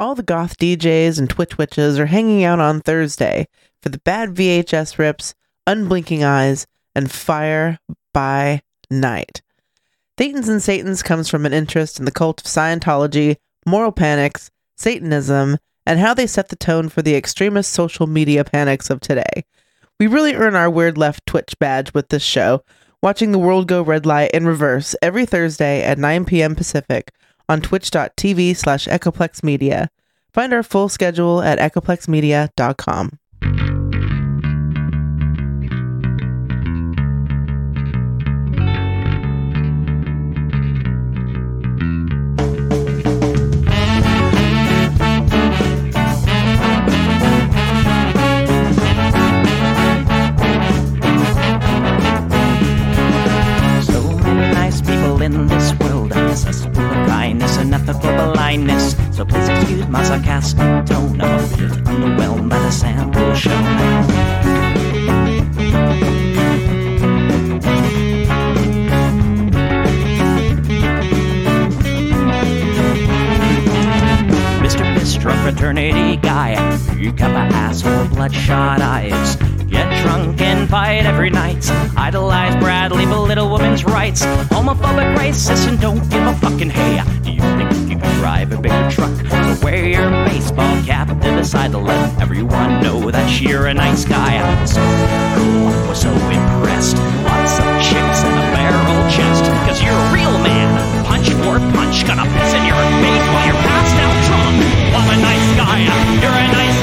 All the goth DJs and Twitch witches are hanging out on Thursday for the bad VHS rips, unblinking eyes, and fire by night. Thetans and Satans comes from an interest in the cult of Scientology, moral panics, Satanism, and how they set the tone for the extremist social media panics of today. We really earn our Weird Left Twitch badge with this show, watching the world go red light in reverse every Thursday at 9 p.m. Pacific on twitch.tv slash echoplexmedia. Find our full schedule at echoplexmedia.com. you my asshole bloodshot eyes. Get drunk and fight every night. Idolize Bradley, belittle women's rights. Homophobic, racist, and don't give a fucking hey. Do you think you can drive a bigger truck? So wear your baseball cap to decide to let everyone know that you're a nice guy. So cool, was so impressed. Lots of chicks and a barrel chest. Cause you're a real man. Punch or punch, gonna piss in your face while you're passed out drunk. I'm a nice guy, you're a nice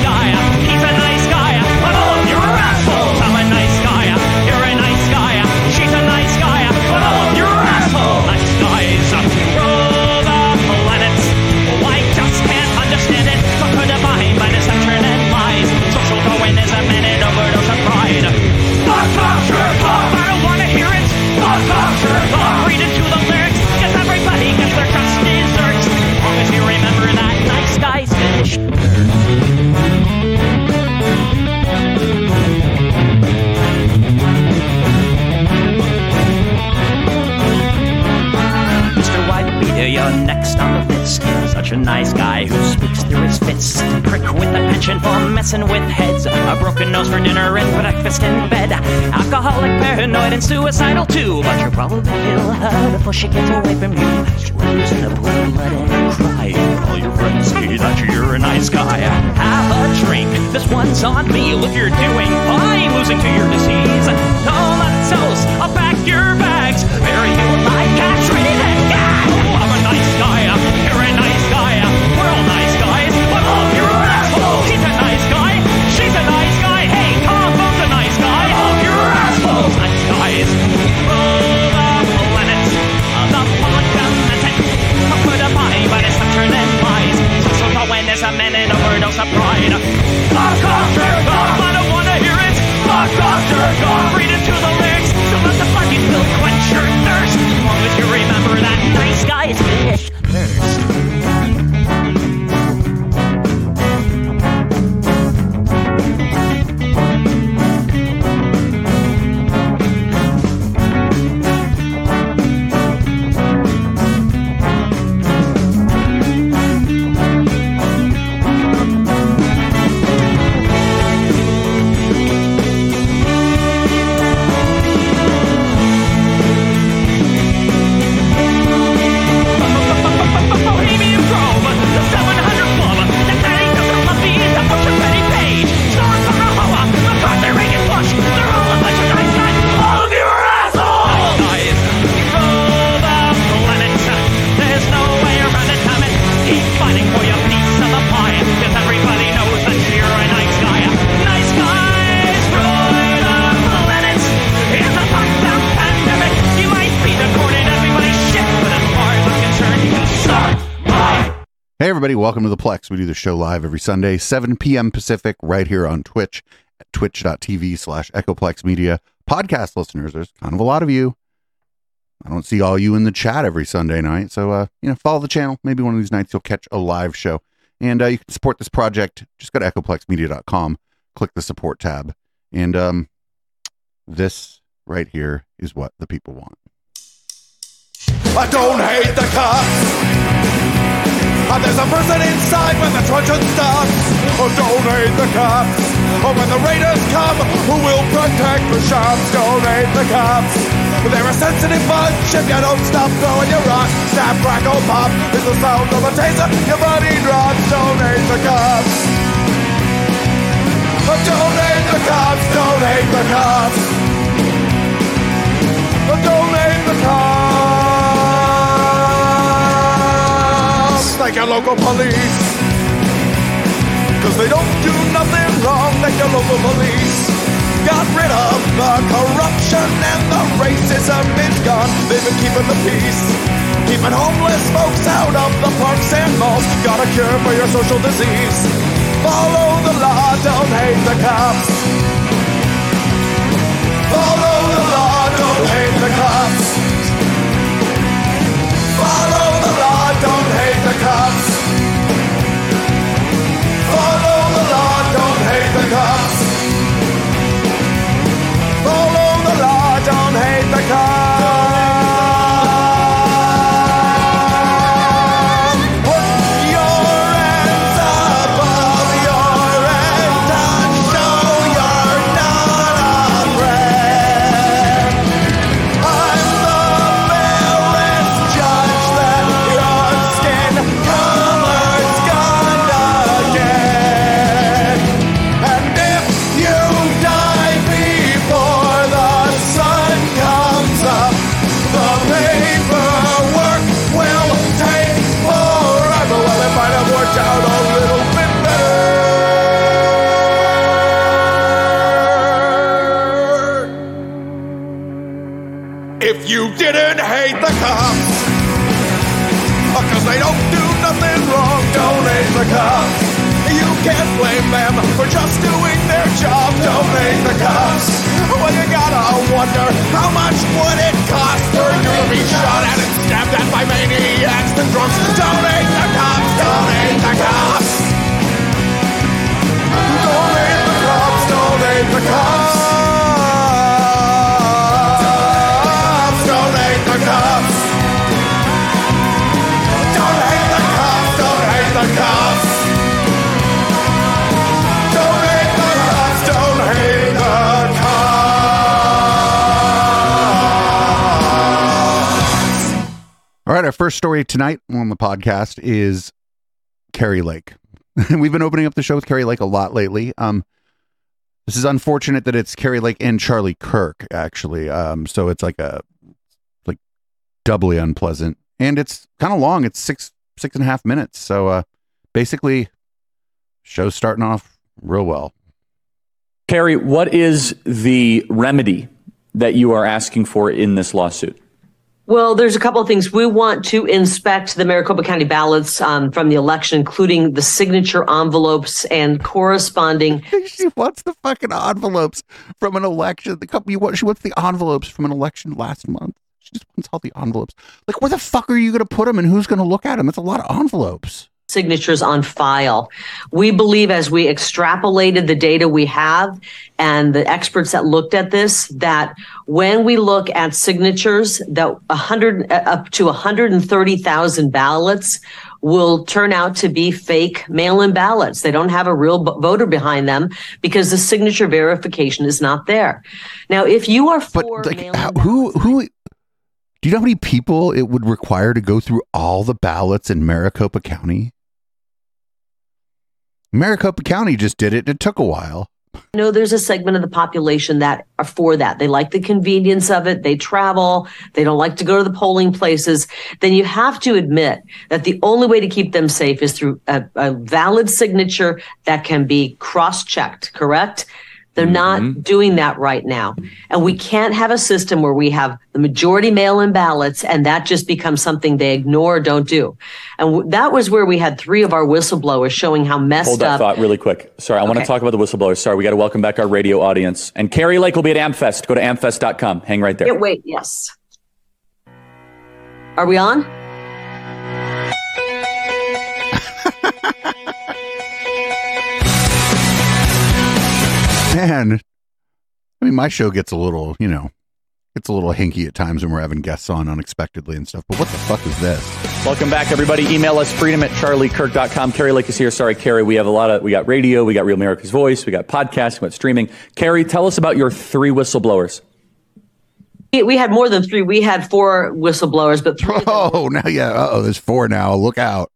for messing with heads. A broken nose for dinner and breakfast in bed. Alcoholic, paranoid, and suicidal too. But you'll probably kill her before she gets away from you. She lives in a blue blood and cry. All your friends say that you're a nice guy. Have a drink. This one's on me. Look, you're doing fine. Losing to your disease. Comatose. I'll pack your bags. Bury you like a treated welcome to the Plex. We do the show live every Sunday, 7 p.m. Pacific, right here on Twitch at twitch.tv slash Echoplex Media. Podcast listeners, there's kind of a lot of you. I don't see all you in the chat every Sunday night. So, uh, you know, follow the channel. Maybe one of these nights you'll catch a live show. And uh, you can support this project. Just go to echoplexmedia.com, click the support tab. And um, this right here is what the people want. I don't hate the cops. And there's a person inside when the truncheon stops. Oh, donate the cops. Oh, when the raiders come, who will protect the shops? Donate the cops. They're a sensitive bunch if you don't stop throwing your rock. Snap, crackle, pop is the sound of a taser. Your body drops. Donate the cops. Oh, donate the cops. Donate the cops. Oh, Like your local police. Cause they don't do nothing wrong like your local police. Got rid of the corruption and the racism is gone. They've been keeping the peace. Keeping homeless folks out of the parks and malls. Got a cure for your social disease. Follow the law, don't hate the cops. Follow the law, don't hate the cops. Follow the cops. Didn't hate the cops, oh, because they don't do nothing wrong, donate the cops. You can't blame them for just doing their job, donate the cops. Well, you gotta wonder how much would it cost for you to be shot at and stabbed at by maniacs and drunks? Donate the cops, donate the cops. Donate the cops, donate the cops. All right, our first story tonight on the podcast is Kari Lake. We've been opening up the show with Kari Lake a lot lately. Um, this is unfortunate that it's Kari Lake and Charlie Kirk, actually. Um, so it's like a like doubly unpleasant, and it's kind of long. It's six six and a half minutes. So uh, basically, show's starting off real well. Kari, what is the remedy that you are asking for in this lawsuit? Well, there's a couple of things. We want to inspect the Maricopa County ballots um, from the election, including the signature envelopes and corresponding. she wants the fucking envelopes from an election. The company she wants the envelopes from an election last month. She just wants all the envelopes. Like, where the fuck are you going to put them, and who's going to look at them? That's a lot of envelopes. Signatures on file. We believe as we extrapolated the data we have and the experts that looked at this, that when we look at signatures, that 100 uh, up to 130,000 ballots will turn out to be fake mail-in ballots. They don't have a real b- voter behind them because the signature verification is not there. Now, if you are But for like, how, who who? Do you know how many people it would require to go through all the ballots in Maricopa County? Maricopa County just did it. and It took a while. know there's a segment of the population that are for that. They like the convenience of it. They travel. They don't like to go to the polling places. Then you have to admit that the only way to keep them safe is through a, a valid signature that can be cross checked, correct? They're not mm-hmm. doing that right now. And we can't have a system where we have the majority mail in ballots and that just becomes something they ignore or don't do. And w- that was where we had three of our whistleblowers showing how messed Hold that up. thought really quick. Sorry, I want to talk about the whistleblowers. Sorry, we got to welcome back our radio audience. And Kari Lake will be at AmFest. Go to amfest.com. Hang right there. Can't wait. Yes. Are we on? Man, I mean, my show gets a little, you know, it's a little hinky at times when we're having guests on unexpectedly and stuff. But what the fuck is this? Welcome back, everybody. Email us freedom at charliekirk.com. Kari Lake is here. Sorry, Kari. We have a lot of, we got radio, we got Real America's Voice, we got podcasts, we got streaming. Kari, tell us about your three whistleblowers. We- We had more than three. We had four whistleblowers, but three Oh, now yeah. Oh, there's four now. Look out.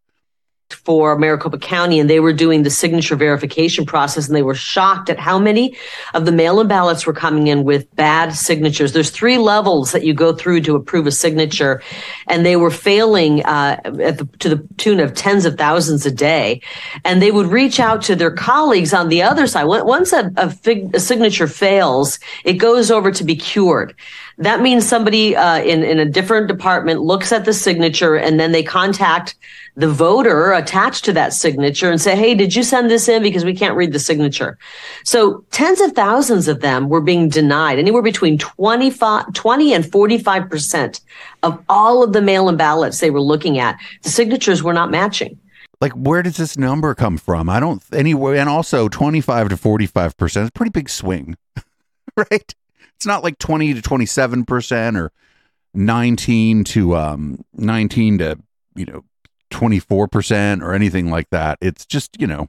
For Maricopa County, and they were doing the signature verification process, and they were shocked at how many of the mail-in ballots were coming in with bad signatures. There's three levels that you go through to approve a signature, and they were failing uh, the, to the tune of tens of thousands a day. And they would reach out to their colleagues on the other side. Once- Once a, a, fig, a signature fails, it goes over to be cured. That means somebody uh, in in a different department looks at the signature, and then they contact the voter attached to that signature and say, Hey, did you send this in? Because we can't read the signature. So tens of thousands of them were being denied, anywhere between 25, 20 and 45% of all of the mail in ballots they were looking at. The signatures were not matching. Like, where does this number come from? I don't anywhere. And also, 25 to 45 percent is a pretty big swing, right? It's not like 20 to 27 percent or 19 to um 19 to you know 24 percent or anything like that. It's just you know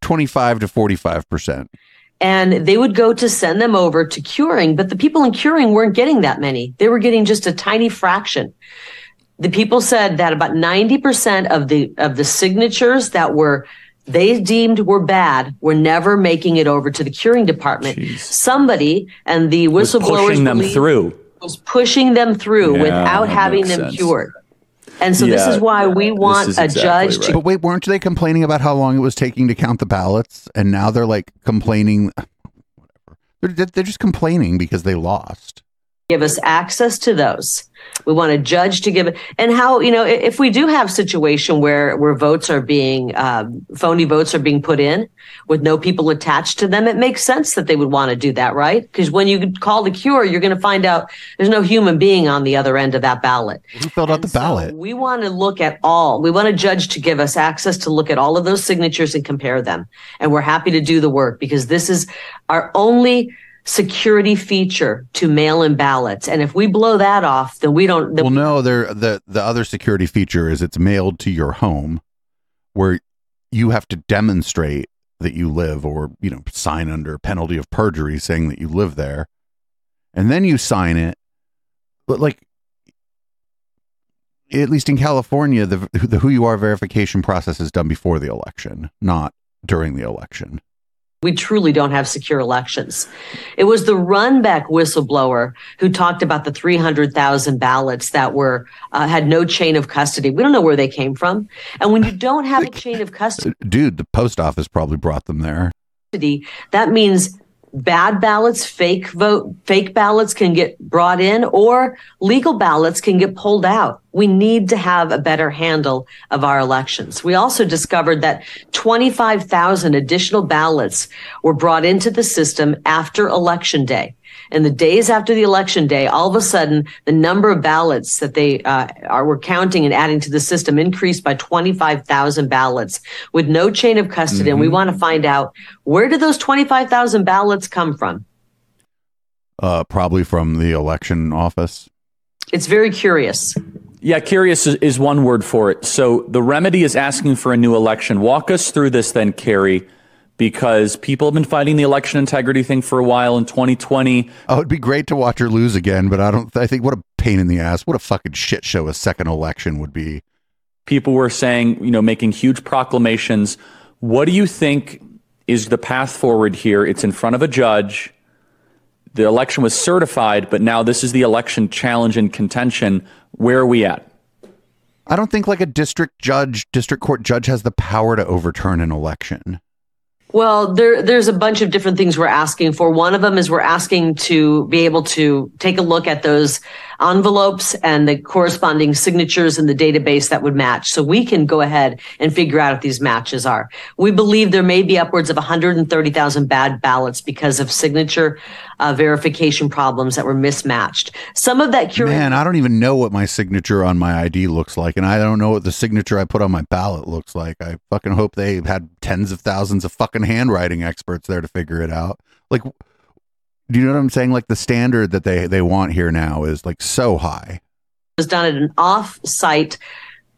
25 to 45 percent. and they would go to send them over to curing but the people in curing weren't getting that many they were getting just a tiny fraction the people said that about 90% of the of the signatures that were they deemed were bad were never making it over to the curing department Jeez. somebody and the Was whistleblowers pushing them through. was pushing them through Yeah, without having them sense. cured and so this is why we want is a exactly judge to. But wait, weren't they complaining about how long it was taking to count the ballots? And now they're like complaining. Whatever. They're, they're just complaining because they lost. Give us access to those. We want a judge to give it, and how you know if we do have situation where where votes are being um, phony votes are being put in with no people attached to them, it makes sense that they would want to do that, right? Because when you call the cure, you're going to find out there's no human being on the other end of that ballot. Who filled out the so ballot? we want to look at all. We want a judge to give us access to look at all of those signatures and compare them. And we're happy to do the work because this is our only security feature to mail-in ballots. And if we blow that off, then we don't. Then well, no, they're, the the other security feature is it's mailed to your home, where you have to demonstrate that you live, or you know, sign under penalty of perjury saying that you live there, and then you sign it. But like, at least in California, the the who you are verification process is done before the election, not during the election. We truly don't have secure elections. It was the Runbeck whistleblower who talked about the 300,000 ballots that were uh, had no chain of custody. We don't know where they came from. And when you don't have a chain of custody, Dude, the post office probably brought them there. that means bad ballots, fake vote, fake ballots can get brought in or legal ballots can get pulled out. We need to have a better handle of our elections. We also discovered that 25,000 additional ballots were brought into the system after election day. And the days after the election day, all of a sudden, the number of ballots that they uh, are were counting and adding to the system increased by 25,000 ballots with no chain of custody. And we want to find out where did those 25,000 ballots come from? Uh, probably from the election office. It's very curious. Yeah, curious is, is one word for it. So the remedy is asking for a new election. Walk us through this then, Kari, because people have been fighting the election integrity thing for a while in 2020. Oh, it'd be great to watch her lose again, but I don't. I think what a pain in the ass. What a fucking shit show a second election would be. People were saying, you know, making huge proclamations. What do you think is the path forward here? It's in front of a judge. The election was certified, but now this is the election challenge and contention. Where are we at? I don't think like a district judge, district court judge has the power to overturn an election. Well, there, there's a bunch of different things we're asking for. One of them is we're asking to be able to take a look at those envelopes and the corresponding signatures in the database that would match. So we can go ahead and figure out if these matches are. We believe there may be upwards of 130,000 bad ballots because of signature uh, verification problems that were mismatched. Some of that curated Man, I don't even know what my signature on my ID looks like, and I don't know what the signature I put on my ballot looks like. I fucking hope they had tens of thousands of fucking handwriting experts there to figure it out. Like, do you know what I'm saying? Like the standard that they they want here now is like so high. was done at an off-site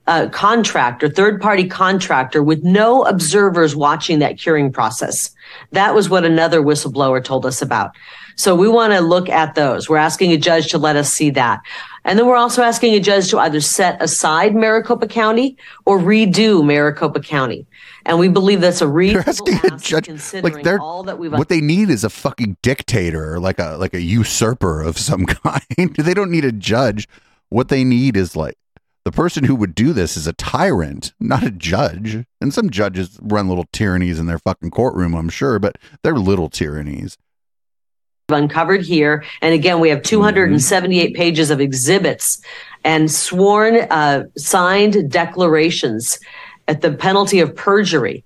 uh, contractor, third-party contractor, with no observers watching that curing process. That was what another whistleblower told us about. So we want to look at those. We're asking a judge to let us see that. And then we're also asking a judge to either set aside Maricopa County or redo Maricopa County. And we believe that's a reasonable asking a judge considering like they're all that we've what they need is a fucking dictator or like a like a usurper of some kind. they don't need a judge. What they need is like the person who would do this is a tyrant, not a judge. And some judges run little tyrannies in their fucking courtroom, I'm sure, but they're little tyrannies. uncovered here. And again, we have 278 pages of exhibits and sworn, uh, signed declarations at the penalty of perjury.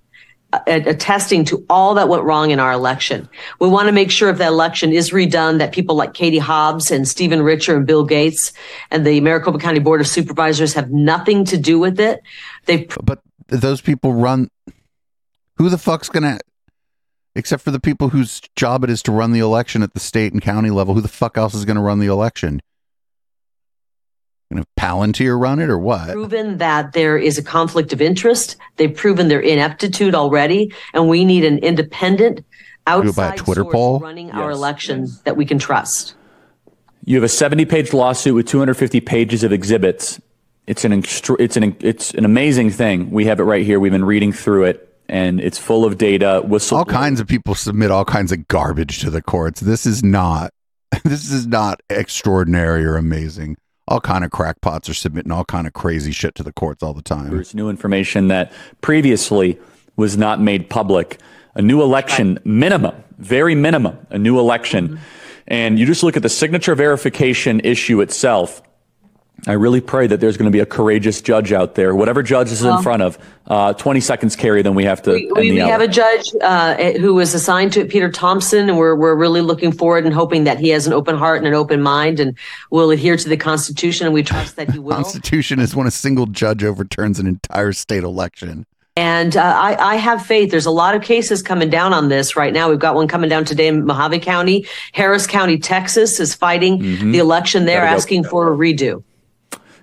uh, Attesting to all that went wrong in our election. We want to make sure if the election is redone, that people like Katie Hobbs and Stephen Richer and Bill Gates and the Maricopa County Board of Supervisors have nothing to do with it. They've But those people run who the fuck's gonna except for the people whose job it is to run the election at the state and county level, who the fuck else is gonna run the election? Gonna Palantir run it or what? proven that there is a conflict of interest. They've proven their ineptitude already, and we need an independent Do by a outside Twitter source poll? running our Yes. election that we can trust. You have a 70 page lawsuit with 250 pages of exhibits. It's an extra, it's an it's an amazing thing. We have it right here. We've been reading through it, and it's full of data. Whistle all kinds of people submit all kinds of garbage to the courts. This is not this is not extraordinary or amazing. All kind of crackpots are submitting all kind of crazy shit to the courts all the time. There's new information that previously was not made public. A new election minimum, very minimum, a new election. Mm-hmm. And you just look at the signature verification issue itself. I really pray that there's going to be a courageous judge out there, whatever judge is in front of. Uh, 20 seconds, Kari, then we have to We, end we, the we hour. have a judge uh, who was assigned to it, Peter Thompson, and we're, we're really looking forward and hoping that he has an open heart and an open mind and will adhere to the Constitution, and we trust that he will. Constitution is when a single judge overturns an entire state election. And uh, I, I have faith. There's a lot of cases coming down on this right now. We've got one coming down today in Mohave County. Harris County, Texas is fighting the election there, Mm-hmm. Go. asking for a redo.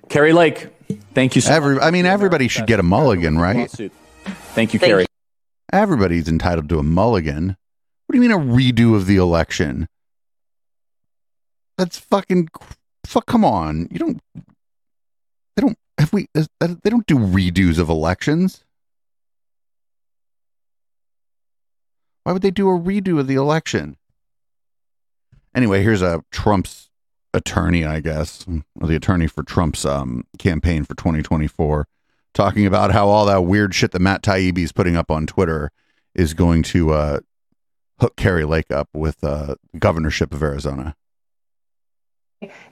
Kari Lake, thank you so Every much. I mean everybody should get a mulligan, right? Thank you, Thank Kari. you. Everybody's entitled to a mulligan. What do you mean a redo of the election? That's fucking fuck. Come on, you don't. They don't have we. They don't do redos of elections. Why would they do a redo of the election? Anyway, here's a Trump's attorney, I guess, or the attorney for Trump's um, campaign for 2024, talking about how all that weird shit that Matt Taibbi is putting up on Twitter is going to uh, hook Kari Lake up with uh, governorship of Arizona.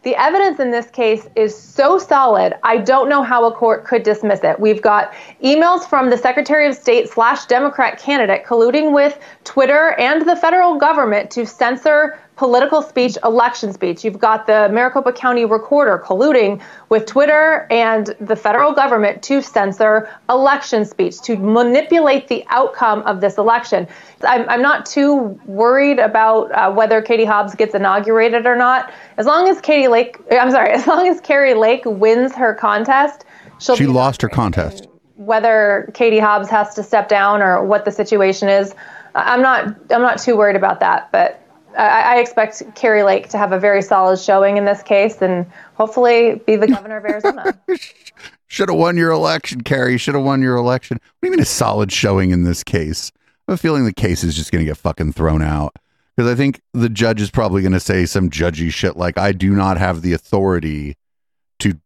The evidence in this case is so solid, I don't know how a court could dismiss it. We've got emails from the Secretary of State slash Democrat candidate colluding with Twitter and the federal government to censor political speech, election speech. You've got the Maricopa County recorder colluding with Twitter and the federal government to censor election speech, to manipulate the outcome of this election. I'm, I'm not too worried about uh, whether Katie Hobbs gets inaugurated or not. As long as Katie Lake, I'm sorry, as long as Kari Lake wins her contest, she'll She lost her contest. whether Katie Hobbs has to step down or what the situation is, I'm not I'm not too worried about that. But I, I expect Kari Lake to have a very solid showing in this case and hopefully be the governor of Arizona. Should have won your election, Kari. Should have won your election. What do you mean a solid showing in this case? I have a feeling the case is just going to get fucking thrown out because I think the judge is probably going to say some judgy shit like, "I do not have the authority to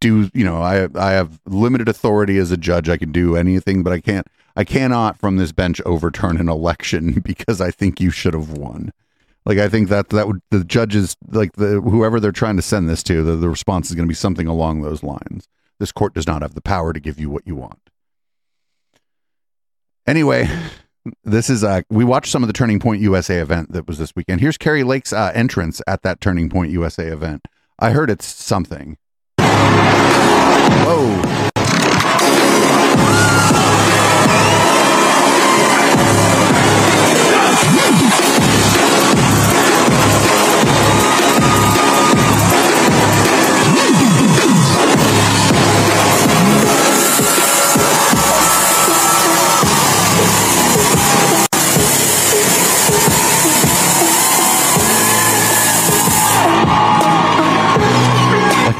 do." You know, I I have limited authority as a judge. I can do anything, but I can't. I cannot from this bench overturn an election because I think you should have won. Like I think that that would the judges like the whoever they're trying to send this to, the, the response is going to be something along those lines. This court does not have the power to give you what you want. Anyway, this is uh we watched some of the Turning Point USA event that was this weekend. Here's Kari Lake's uh, entrance at that Turning Point USA event. I heard it's something. Whoa.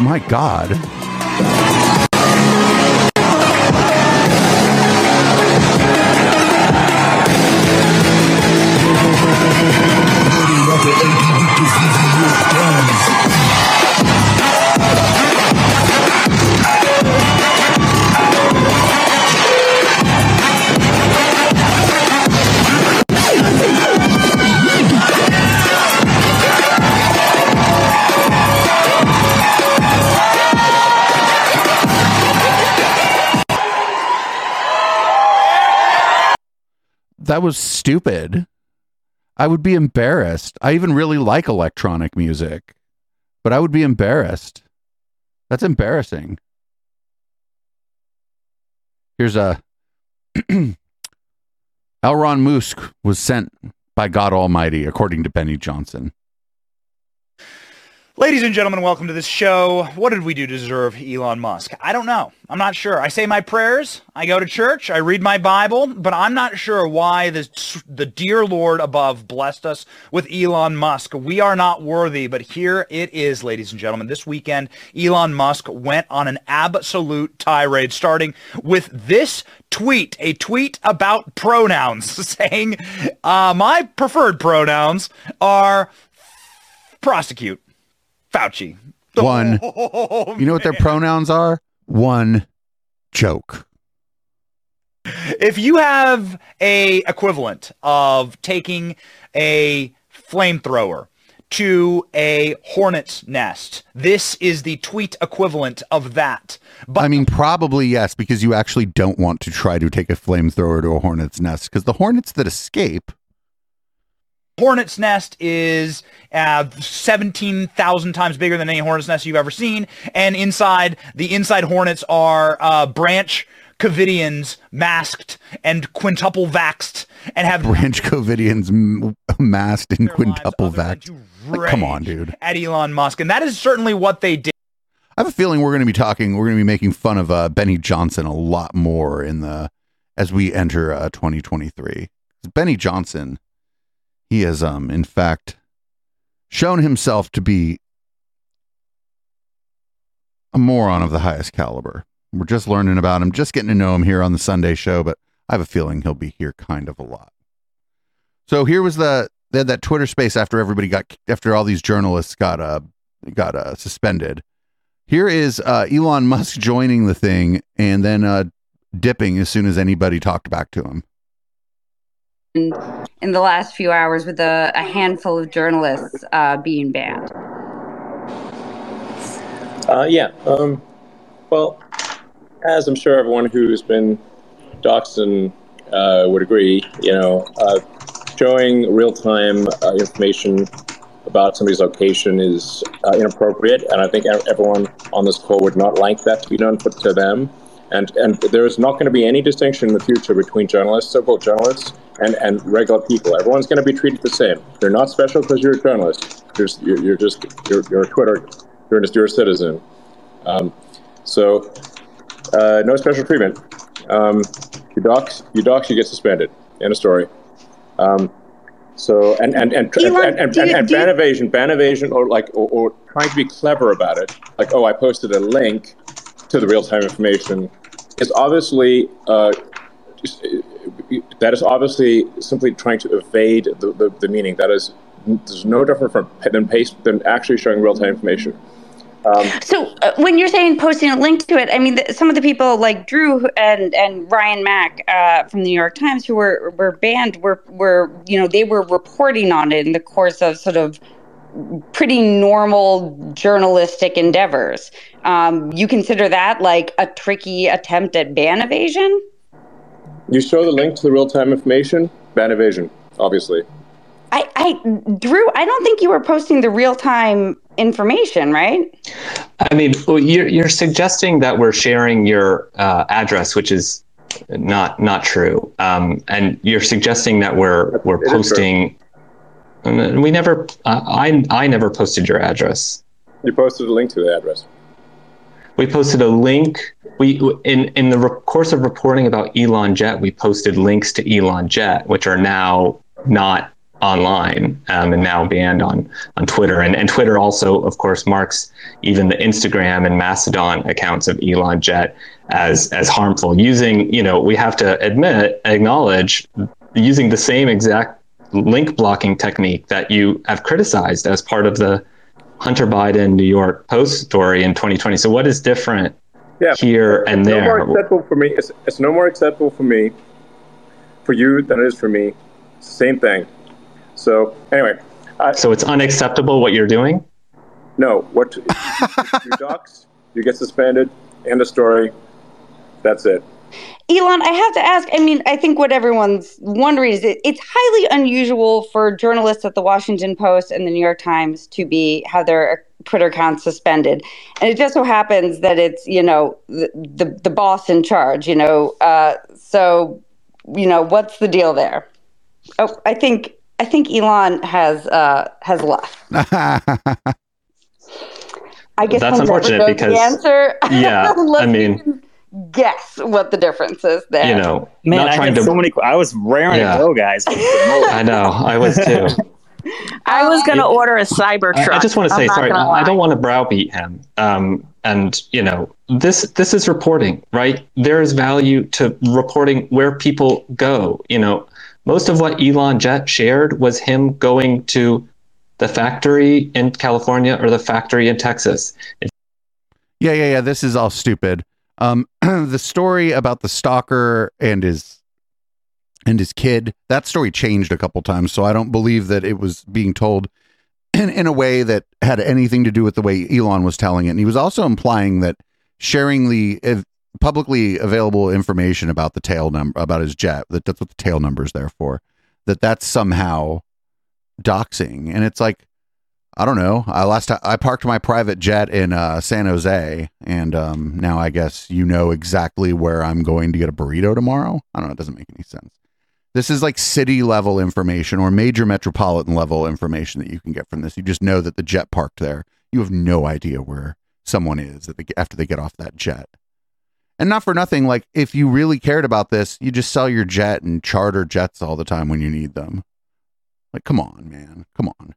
My God. That was stupid. I would be embarrassed. I even really like electronic music, but I would be embarrassed. That's embarrassing. Here's a Elron Musk was sent by God Almighty, according to Benny Johnson. Ladies and gentlemen, welcome to this show. What did we do to deserve Elon Musk? I don't know. I'm not sure. I say my prayers. I go to church. I read my Bible, but I'm not sure why the, the dear Lord above blessed us with Elon Musk. We are not worthy, but here it is, ladies and gentlemen. This weekend, Elon Musk went on an absolute tirade, starting with this tweet, a tweet about pronouns, saying, uh, my preferred pronouns are prosecute. Fauci. One. Oh, You know what their pronouns are? One joke. If you have a equivalent of taking a flamethrower to a hornet's nest, this is the tweet equivalent of that. But I mean, probably yes, because you actually don't want to try to take a flamethrower to a hornet's nest, because the hornets that escape, hornet's nest is uh, 17,000 times bigger than any hornet's nest you've ever seen. And inside, the inside hornets are uh, branch Covidians masked and quintuple vaxed, and have branch covidians m- masked and quintuple other than vax. to Like, come on, dude. At Elon Musk. And that is certainly what they did. I have a feeling we're going to be talking, we're going to be making fun of uh, Benny Johnson a lot more in the as we enter uh, 2023. Benny Johnson, he has, um, in fact, shown himself to be a moron of the highest caliber. We're just learning about him, just getting to know him here on the Sunday show, but I have a feeling he'll be here kind of a lot. So here was the they had that Twitter space after everybody got after all these journalists got uh got uh suspended. Here is uh, Elon Musk joining the thing and then uh, dipping as soon as anybody talked back to him. In, the last few hours with a, a handful of journalists uh, being banned. Uh, yeah. Um, well, as I'm sure everyone who's been and uh, would agree, you know, uh, showing real-time uh, information about somebody's location is uh, inappropriate, and I think everyone on this call would not like that to be done to them. And and there is not going to be any distinction in the future between journalists, so-called journalists, and, and regular people. Everyone's going to be treated the same. You're not special because you're a journalist. You're, just- you're, just you're, you're a Twitter. You're just you're a citizen. Um, so uh, no special treatment. Um, you dox, you dox, you get suspended. End of story. Um, so and and and and, and, and, you- and do you- ban evasion, ban evasion, or like or, or trying to be clever about it, like oh, I posted a link to the real time information, is obviously uh, that is obviously simply trying to evade the, the, the meaning. That is there's no different from than paste than actually showing real time information. Um, So uh, when you're saying posting a link to it, I mean, th- some of the people like Drew and and Ryan Mac uh, from the New York Times who were were banned were were you know they were reporting on it in the course of sort of pretty normal journalistic endeavors. Um, you consider that like a tricky attempt at ban evasion? You show the link to the real time information, ban evasion, obviously. I, I, Drew, I don't think you were posting the real time information, right? I mean, well, you're you're suggesting that we're sharing your uh, address, which is not not true, um, and you're suggesting that we're we're It is true. posting. And We never, uh, I I never posted your address. You posted a link to the address. We posted a link. We in in the re- course of reporting about Elon Jet, we posted links to Elon Jet, which are now not online um, and now banned on on Twitter. And and Twitter also, of course, marks even the Instagram and Mastodon accounts of Elon Jet as as harmful. Using, you know, we have to admit, acknowledge, using the same exact link blocking technique that you have criticized as part of the Hunter Biden New York Post story in 2020. So what is different Yeah. here and it's there? no more acceptable for me. It's, it's no more acceptable for me, for you than it is for me. It's the same thing. So anyway, I, so it's unacceptable what you're doing. no. What you, you docs, you get suspended. End of story. That's it. Elon, I have to ask. I mean, I think what everyone's wondering is it, it's highly unusual for journalists at the Washington Post and the New York Times to be have their Twitter accounts suspended, and it just so happens that it's you know the the, the boss in charge. You know, uh, so you know what's the deal there? Oh, I think I think Elon has uh, has left. I guess That's unfortunate because the answer. Yeah, I mean- can guess what the difference is there. You know, Man, not I trying had to. so many. I was raring Yeah. to go, guys. I know. I was too. I was going to order a cyber I, truck. I just want to I'm say, sorry, I I don't want to browbeat him. Um, and you know, this this is reporting, right? There is value to reporting where people go. You know, most of what Elon Jet shared was him going to the factory in California or the factory in Texas. Yeah, yeah, yeah. This is all stupid. Um, the story about the stalker and his and his kid. That story changed a couple times, so I don't believe that it was being told in, in a way that had anything to do with the way Elon was telling it. And he was also implying that sharing the publicly available information about the tail number about his jet that that's what the tail number is there for. That that's somehow doxing, and it's like I don't know. I last time I parked my private jet in uh, San Jose, and um, now I guess you know exactly where I'm going to get a burrito tomorrow. I don't know. It doesn't make any sense. This is like city level information or major metropolitan level information that you can get from this. You just know that the jet parked there. You have no idea where someone is they, after they get off that jet. And not for nothing, like if you really cared about this, you just sell your jet and charter jets all the time when you need them. Like, come on, man. Come on.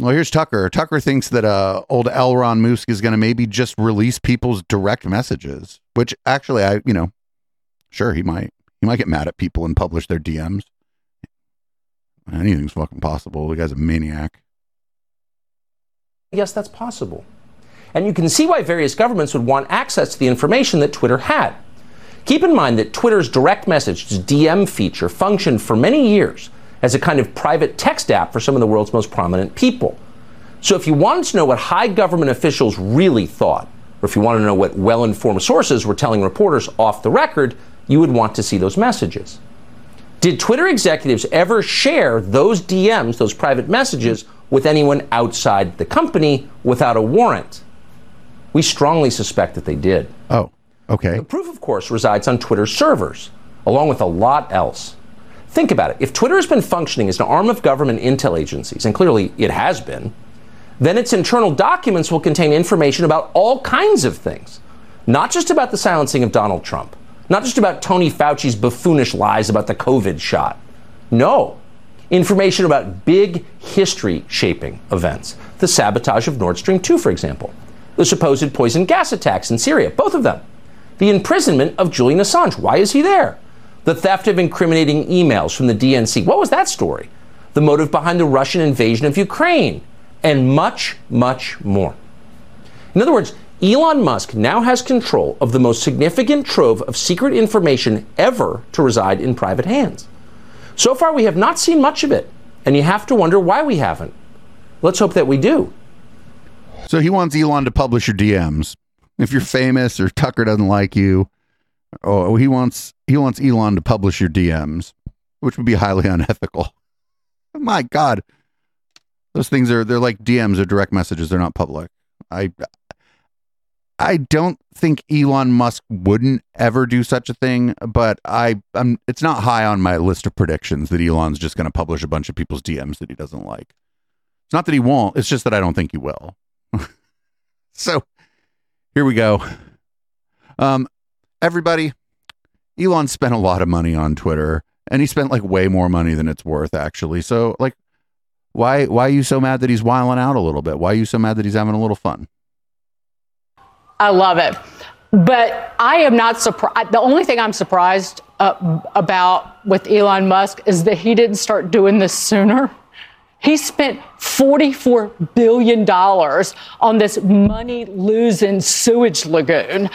Well, here's Tucker. Tucker thinks that uh, old L. Ron Musk is going to maybe just release people's direct messages, which actually, I, you know, sure, he might. He might get mad at people and publish their DMs. Anything's fucking possible. The guy's a maniac. Yes, that's possible. And you can see why various governments would want access to the information that Twitter had. Keep in mind that Twitter's direct message DM feature functioned for many years as a kind of private text app for some of the world's most prominent people. So if you wanted to know what high government officials really thought, or if you wanted to know what well informed sources were telling reporters off the record, you would want to see those messages. Did Twitter executives ever share those DMs, those private messages, with anyone outside the company without a warrant? We strongly suspect that they did. Oh, okay. The proof, of course, resides on Twitter's servers, along with a lot else. Think about it. If Twitter has been functioning as an arm of government intel agencies, and clearly it has been, then its internal documents will contain information about all kinds of things. Not just about the silencing of Donald Trump, not just about Tony Fauci's buffoonish lies about the COVID shot. No. Information about big history shaping events. The sabotage of Nord Stream 2, for example. The supposed poison gas attacks in Syria, both of them. The imprisonment of Julian Assange. Why is he there? The theft of incriminating emails from the DNC. What was that story? The motive behind the Russian invasion of Ukraine. And much, much more. In other words, Elon Musk now has control of the most significant trove of secret information ever to reside in private hands. So far, we have not seen much of it, and you have to wonder why we haven't. Let's hope that we do. So he wants Elon to publish your DMs. If you're famous or Tucker doesn't like you, oh, he wants he wants Elon to publish your DMs, which would be highly unethical. My God, those things are they're like DMs or direct messages. They're not public. I I don't think Elon Musk wouldn't ever do such a thing, but I I'm it's not high on my list of predictions that Elon's just going to publish a bunch of people's DMs that he doesn't like. It's not that he won't, it's just that I don't think he will. so, here we go. Um everybody Elon spent a lot of money on Twitter and he spent like way more money than it's worth actually. So like, why why are you so mad that he's wiling out a little bit? Why are you so mad that he's having a little fun? I love it. But I am not surprised. The only thing I'm surprised uh, about with Elon Musk is that he didn't start doing this sooner. He spent $44 billion on this money losing sewage lagoon.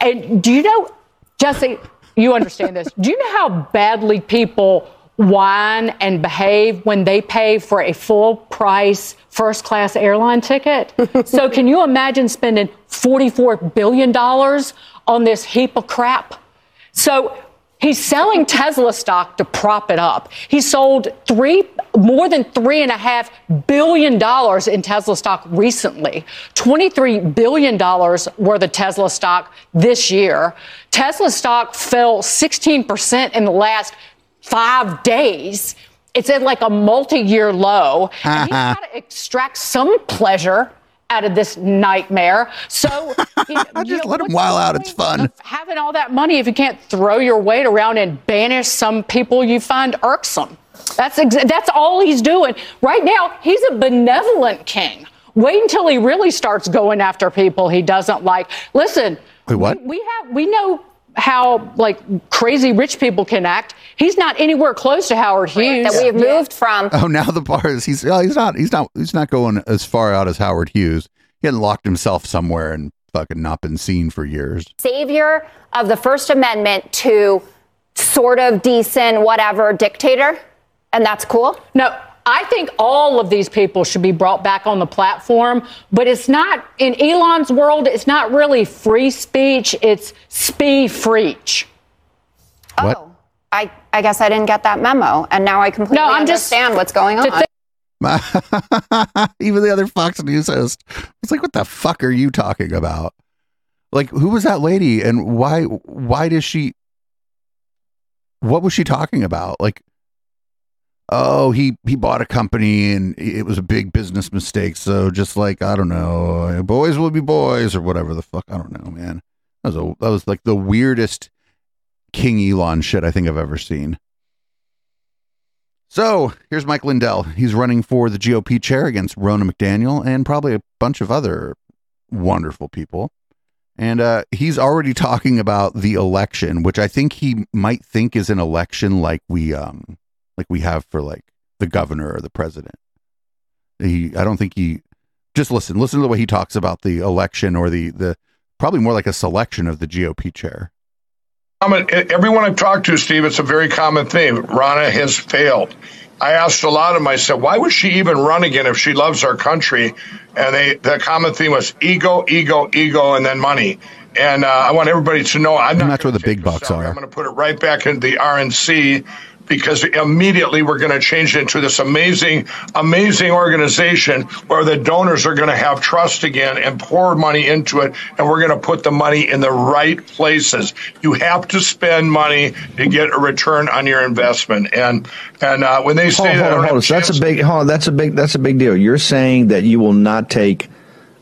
And do you know, Jesse, you understand this. Do you know how badly people whine and behave when they pay for a full price first class airline ticket? so, can you imagine spending $44 billion on this heap of crap? So, He's selling Tesla stock to prop it up. He sold three, more than three and a half billion dollars in Tesla stock recently. $23 billion worth of Tesla stock this year. Tesla stock fell 16% in the last five days. It's at like a multi year low. And he's got to extract some pleasure out of this nightmare. So you know, Just let him while out. It's fun. having all that money if you can't throw your weight around and banish some people you find irksome. That's ex- that's all he's doing right now. He's a benevolent king. Wait until he really starts going after people he doesn't like. Listen, Wait, what? We, we have we know how like crazy rich people can act. He's not anywhere close to Howard Hughes. that we have moved from. Oh, now the bar is he's oh, he's not he's not he's not going as far out as Howard Hughes. He hadn't locked himself somewhere and fucking not been seen for years. savior of the First Amendment to sort of decent, whatever dictator, and that's cool. No, I think all of these people should be brought back on the platform, but it's not in Elon's world. It's not really free speech. It's spee freech. Oh, what? I, I guess I didn't get that memo, and now I completely No, I'm just- understand what's going on. Even the other Fox News host was like, "What the fuck are you talking about? Like, who was that lady, and why? Why does she? What was she talking about? Like, oh, he he bought a company and it was a big business mistake. So just like I don't know, boys will be boys or whatever the fuck. I don't know, man. That was a, that was like the weirdest King Elon shit I think I've ever seen. So here's Mike Lindell. He's running for the GOP chair against Ronna McDaniel and probably a bunch of other wonderful people. And uh, he's already talking about the election, which I think he might think is an election like we um like we have for like the governor or the president. He I don't think he just listen, listen to the way he talks about the election or the the probably more like a selection of the GOP chair. everyone I've talked to, Steve, it's a very common theme. Ronna has failed. I asked a lot of them, I said, why would she even run again if she loves our country? And they, the common theme was ego, ego, ego, and then money. And uh, I want everybody to know I'm not And that's where the big bucks are. I'm going to put it right back into the RNC because immediately we're going to change it into this amazing, amazing organization where the donors are going to have trust again and pour money into it, and we're going to put the money in the right places. You have to spend money to get a return on your investment, and and uh, when they say Hold, that, hold, don't on, have hold that's a big. Hold on, that's a big. That's a big deal. You're saying that you will not take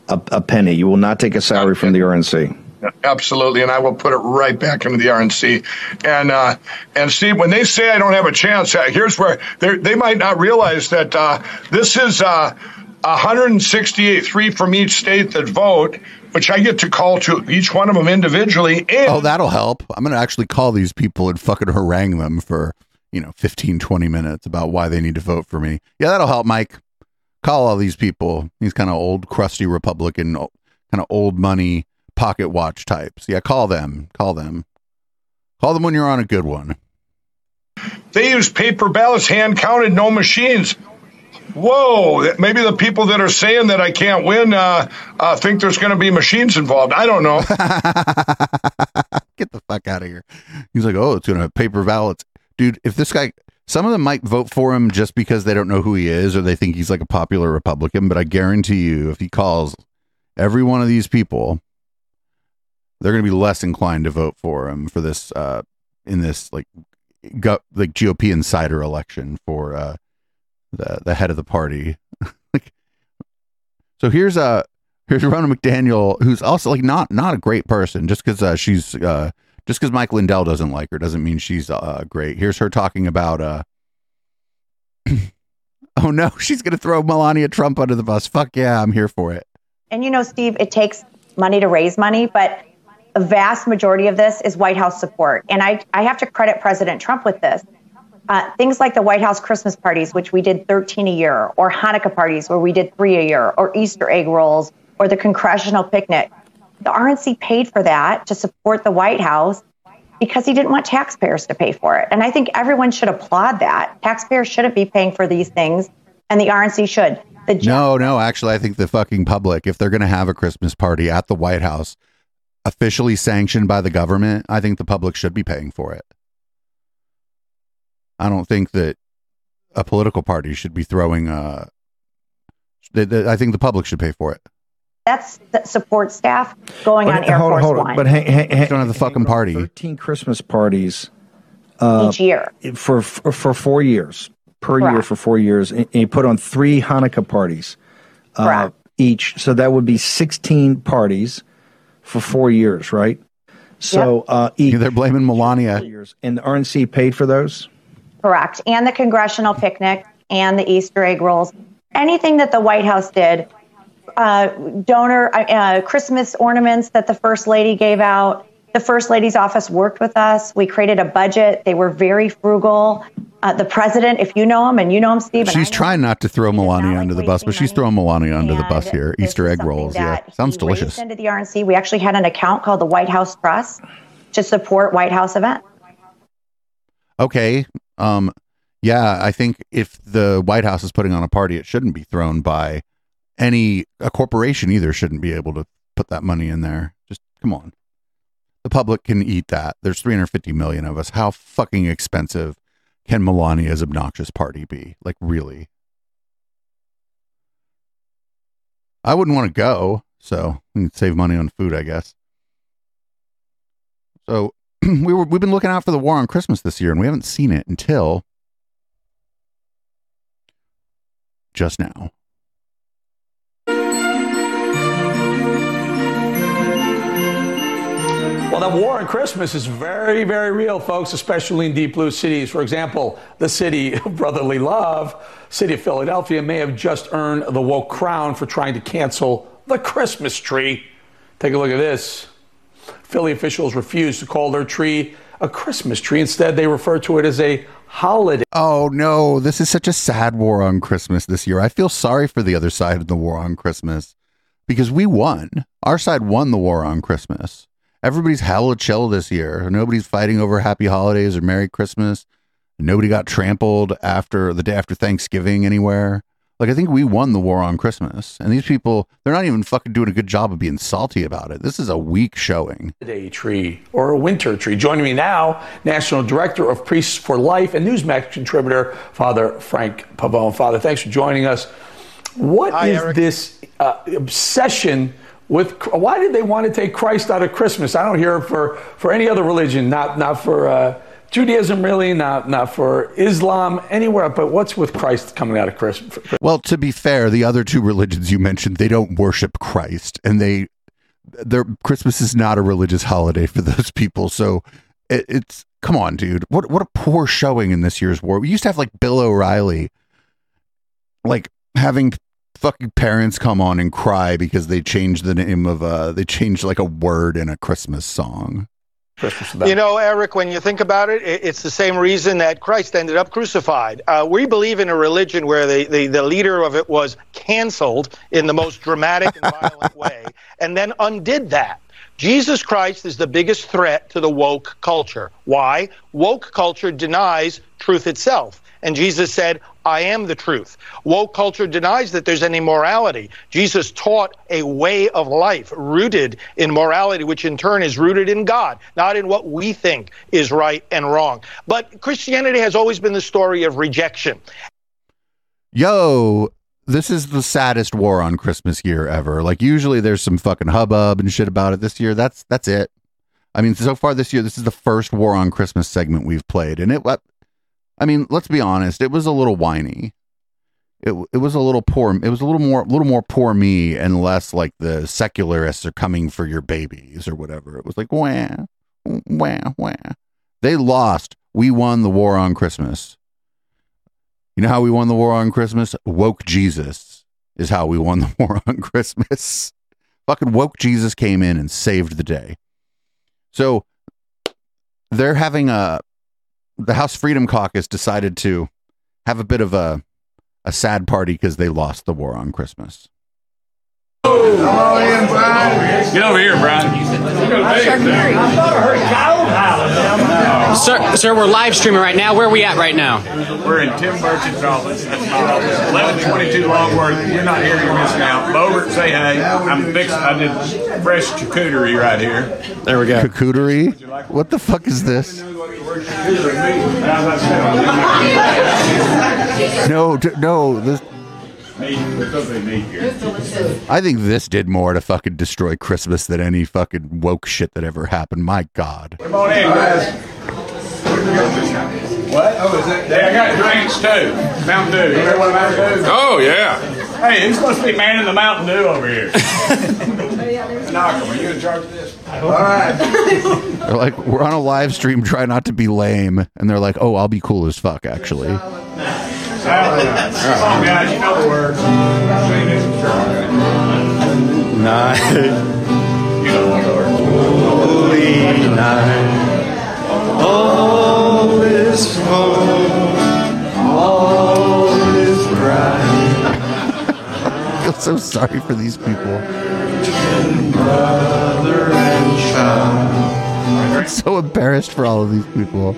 a, a penny. You will not take a salary from the RNC. Absolutely, and I will put it right back into the RNC. And uh, and Steve, when they say I don't have a chance, uh, here's where they they might not realize that uh, this is uh, 168, three from each state that vote, which I get to call to each one of them individually. And Oh, that'll help. I'm going to actually call these people and fucking harangue them for, you know, 15, 20 minutes about why they need to vote for me. Yeah, that'll help, Mike. Call all these people. These kind of old, crusty Republican, kind of old money pocket watch types. Yeah, call them. Call them. Call them when you're on a good one. they use paper ballots, hand counted, no machines. Whoa! Maybe the people that are saying that I can't win uh, uh, think there's going to be machines involved. I don't know. Get the fuck out of here. He's like, oh, it's going to have paper ballots. Dude, if this guy, some of them might vote for him just because they don't know who he is or they think he's like a popular Republican. But I guarantee you, if he calls every one of these people, they're going to be less inclined to vote for him for this, uh, in this like, like GOP insider election for, uh, the, the head of the party. like, so here's uh here's Ronna McDaniel, who's also like not not a great person, just because uh, she's uh, Just because Mike Lindell doesn't like her doesn't mean she's uh, great. Here's her talking about. uh Oh no, she's gonna throw Melania Trump under the bus. Fuck yeah, I'm here for it. And you know, Steve, it takes money to raise money, but a vast majority of this is White House support. And I, I have to credit President Trump with this. Uh, things like the White House Christmas parties, which we did 13 a year, or Hanukkah parties, where we did three a year, or Easter egg rolls, or the congressional picnic. The RNC paid for that to support the White House because he didn't want taxpayers to pay for it. And I think everyone should applaud that. Taxpayers shouldn't be paying for these things, and the RNC should. The No, no, actually, I think the fucking public, if they're gonna have a Christmas party at the White House, officially sanctioned by the government, I think the public should be paying for it. I don't think that a political party should be throwing. Uh, th- th- I think the public should pay for it. that's the support staff going on But Air hold, Force hold One. but hang, hang, hang, don't have the fucking party. Thirteen Christmas parties uh, Each year. for, for for four years per year for four years, and and you put on three Hanukkah parties uh, each. So that would be sixteen parties for four years, right? So uh, each they're blaming Melania, years, and the RNC paid for those. Correct. And the congressional picnic and the Easter egg rolls. Anything that the White House did, uh, donor uh, uh, Christmas ornaments that the First Lady gave out. The First Lady's office worked with us. We created a budget. They were very frugal. Uh, the president, if you know him and you know him, Steve, She's trying not to throw Melania under the bus, but she's throwing Melania under the bus here. Easter egg rolls, yeah, sounds delicious. into the RNC. We actually had an account called the White House Trust to support White House events. Okay, um, yeah, I think if the White House is putting on a party, it shouldn't be thrown by any a corporation either. Shouldn't be able to put that money in there. Just come on, the public can eat that. There's 350 million of us. How fucking expensive can Melania's obnoxious party be? Like, really? I wouldn't want to go, so we can save money on food, I guess. So we were we've been looking out for the war on Christmas this year, and we haven't seen it until just now. Well, the war on Christmas is very, very real, folks, especially in deep blue cities. For example, the city of brotherly love, city of Philadelphia, may have just earned the woke crown for trying to cancel the Christmas tree. Take a look at this. Philly officials refused to call their tree a Christmas tree. Instead, they refer to it as a holiday. Oh no, this is such a sad war on Christmas this year. I feel sorry for the other side of the war on Christmas because we won. Our side won the war on Christmas. Everybody's hella chill this year. Nobody's fighting over happy holidays or Merry Christmas. Nobody got trampled after the day after Thanksgiving anywhere. Like I think we won the war on Christmas. And these people, they're not even fucking doing a good job of being salty about it. This is a weak showing. holiday tree or a winter tree. Joining me now, National Director of Priests for Life and Newsmax contributor, Father Frank Pavone. Father, thanks for joining us. What is this uh, obsession with? Why did they want to take Christ out of Christmas? I don't hear for for any other religion, not not for. Uh, Judaism, really, not not for Islam, anywhere. But what's with Christ coming out of Christmas? Well, to be fair, the other two religions you mentioned, they don't worship Christ, and they their Christmas is not a religious holiday for those people. So it, it's come on, dude. What what a poor showing in this year's war. We used to have like Bill O'Reilly, like having fucking parents come on and cry because they changed the name of uh they changed like a word in a Christmas song. You know, Eric, when you think about it, it- it's the same reason that Christ ended up crucified. Uh, we believe in a religion where the, the, the leader of it was canceled in the most dramatic and violent way and then undid that. Jesus Christ is the biggest threat to the woke culture. Why? Woke culture denies truth itself. And Jesus said, I am the truth. Woke culture denies that there's any morality. Jesus taught a way of life rooted in morality, which in turn is rooted in God, not in what we think is right and wrong. But Christianity has always been the story of rejection. yo, this is the saddest war on Christmas year ever. Like usually there's some fucking hubbub and shit about it. This year, that's that's it. I mean, so far this year, this is the first war on Christmas segment we've played, and it. I mean, let's be honest, it was a little whiny. It it was a little poor. It was a little more, a little more poor me, and less like the secularists are coming for your babies or whatever. It was like wah wah, wah. They lost. We won the war on Christmas. You know how we won the war on Christmas? Woke Jesus is how we won the war on Christmas. Fucking woke Jesus came in and saved the day. So they're having a the House Freedom Caucus decided to have a bit of a a sad party because they lost the war on Christmas. Get over here, Brian. Sir, sir, we're live streaming right now. Where are we at right now? We're in Tim Burchett's office. That's my office. 1122 Longworth. You're not here, you're missing out. Boebert, say hey. I'm fixing, I did fresh charcuterie right here. There we go. Charcuterie? What the fuck is this? No, no, this I think this did more to fucking destroy Christmas than any fucking woke shit that ever happened. My God. Come on in, guys. What? Oh, is it? Hey, I got drinks too. Mountain Dew. You ever want a Mountain Dew? Oh, yeah. Hey, who's supposed to be manning the Mountain Dew over here? Knock 'em. Are you in charge of this? All right. They're like, we're on a live stream, try not to be lame. And they're like, oh, I'll be cool as fuck, actually. On, guys. You know the words. Night. Holy night. All is full. All is bright. I feel so sorry for these people. I'm so embarrassed for all of these people.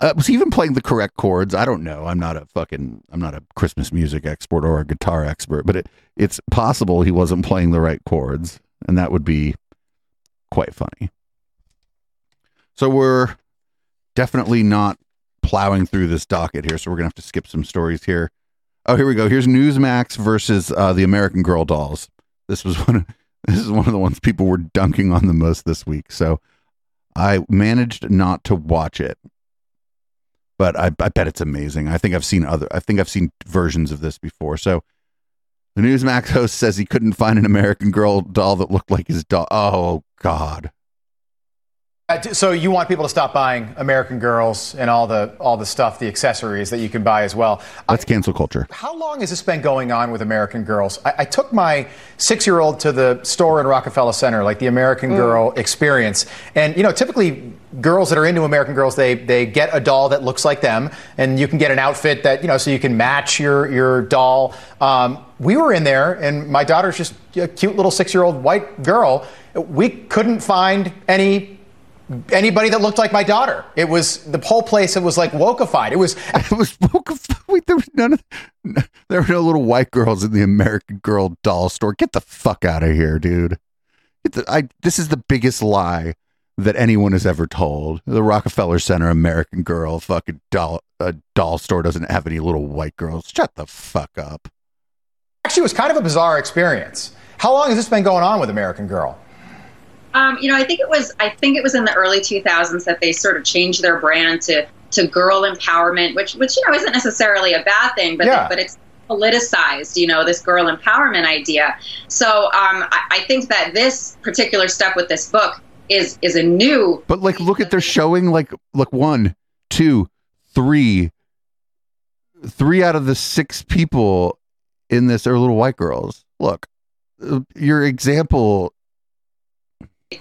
Uh, was he even playing the correct chords? I don't know. I'm not a fucking. I'm not a Christmas music expert or a guitar expert, but it, it's possible he wasn't playing the right chords, and that would be quite funny. So we're definitely not plowing through this docket here, so we're gonna have to skip some stories here. Oh, here we go. Here's Newsmax versus uh, the American Girl dolls. This was one. Of, this is one of the ones people were dunking on the most this week. So I managed not to watch it, but I, I bet it's amazing. I think I've seen other. I think I've seen versions of this before. So the Newsmax host says he couldn't find an American Girl doll that looked like his doll. Oh God. Uh, t- So you want people to stop buying American Girls and all the all the stuff, the accessories that you can buy as well. That's cancel culture. How long has this been going on with American Girls? I, I took my six-year-old to the store in Rockefeller Center, like the American Girl experience, and you know, typically girls that are into American Girls, they they get a doll that looks like them, and you can get an outfit that you know, so you can match your your doll. Um, we were in there, and my daughter's just a cute little six-year-old white girl. We couldn't find any anybody that looked like my daughter. It was the whole place. It was like wokeified. It was. It was wokeified. There was none of. There were no little white girls in the American Girl doll store. Get the fuck out of here, dude. The, I, this is the biggest lie that anyone has ever told. The Rockefeller Center American Girl fucking doll uh, doll store doesn't have any little white girls. Shut the fuck up. Actually, it was kind of a bizarre experience. How long has this been going on with American Girl? Um, you know, I think it was I think it was in the early 2000s that they sort of changed their brand to to girl empowerment, which which you know isn't necessarily a bad thing, but Yeah. but it's politicized, you know, this girl empowerment idea. So um, I, I think that this particular step with this book is is a new But like, look at they're showing like look one, two, three, three out of the six people in this are little white girls. Look, uh, your example.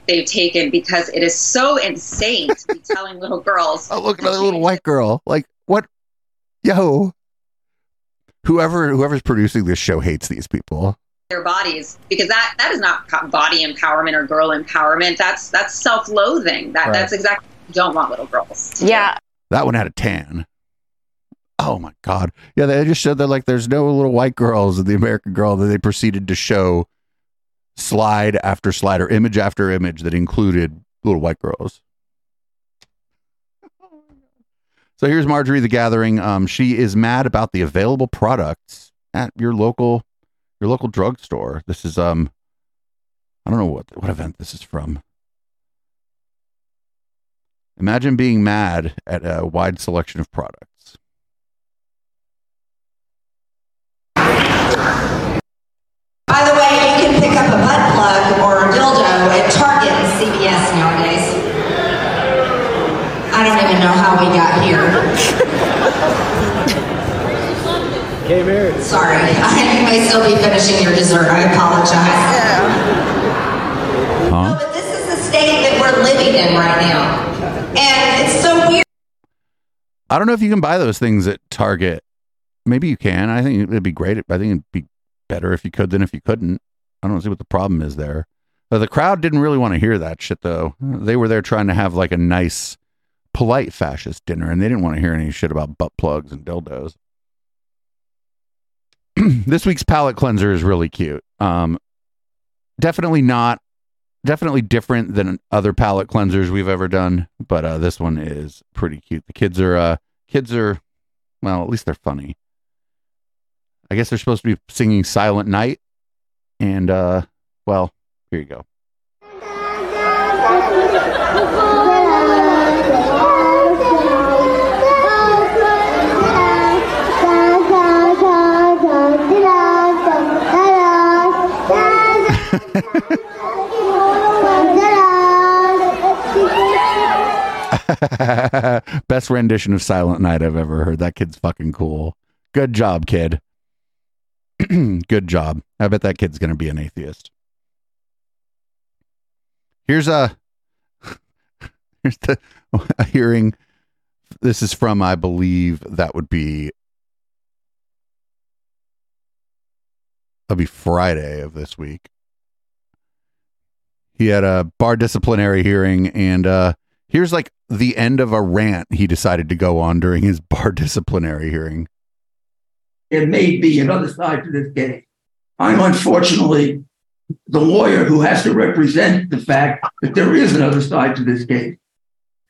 They've taken because it is so insane to be telling little girls. Oh, look, another little white girl. Like what? Yo, whoever whoever's producing this show hates these people. their bodies because that that is not body empowerment or girl empowerment that's that's self-loathing that Right. that's exactly what you don't want little girls to do. Yeah. That one had a tan. Oh my god. Yeah, they just showed that like there's no little white girls in the American Girl that they proceeded to show slide after slide or image after image that included little white girls. So here's Marjorie the Gathering. Um, she is mad about the available products at your local your local drugstore. This is um I don't know what what event this is from. Imagine being mad at a wide selection of products. By the way, you can pick up a plug or dildo at Target and CVS nowadays. I don't even know how we got here. Came here. Sorry, you may still be finishing your dessert. I apologize. Huh? But this is the state that we're living in right now. And it's so weird. I don't know if you can buy those things at Target. Maybe you can. I think it'd be great. I think it'd be better if you could than if you couldn't. I don't see what the problem is there. But the crowd didn't really want to hear that shit, though. They were there trying to have like a nice, polite fascist dinner, and they didn't want to hear any shit about butt plugs and dildos. this week's palate cleanser is really cute. Um, definitely not, definitely different than other palate cleansers we've ever done, but uh, this one is pretty cute. The kids are, uh, kids are, well, at least they're funny. I guess they're supposed to be singing Silent Night, and uh, well, here you go. Best rendition of Silent Night I've ever heard. That kid's fucking cool. Good job, kid. Good job. I bet that kid's going to be an atheist. Here's a here's the a hearing. This is from, I believe, that would be that'll be Friday of this week. He had a bar disciplinary hearing, and uh here's like the end of a rant he decided to go on during his bar disciplinary hearing. There may be another side to this case. I'm unfortunately the lawyer who has to represent the fact that there is another side to this case.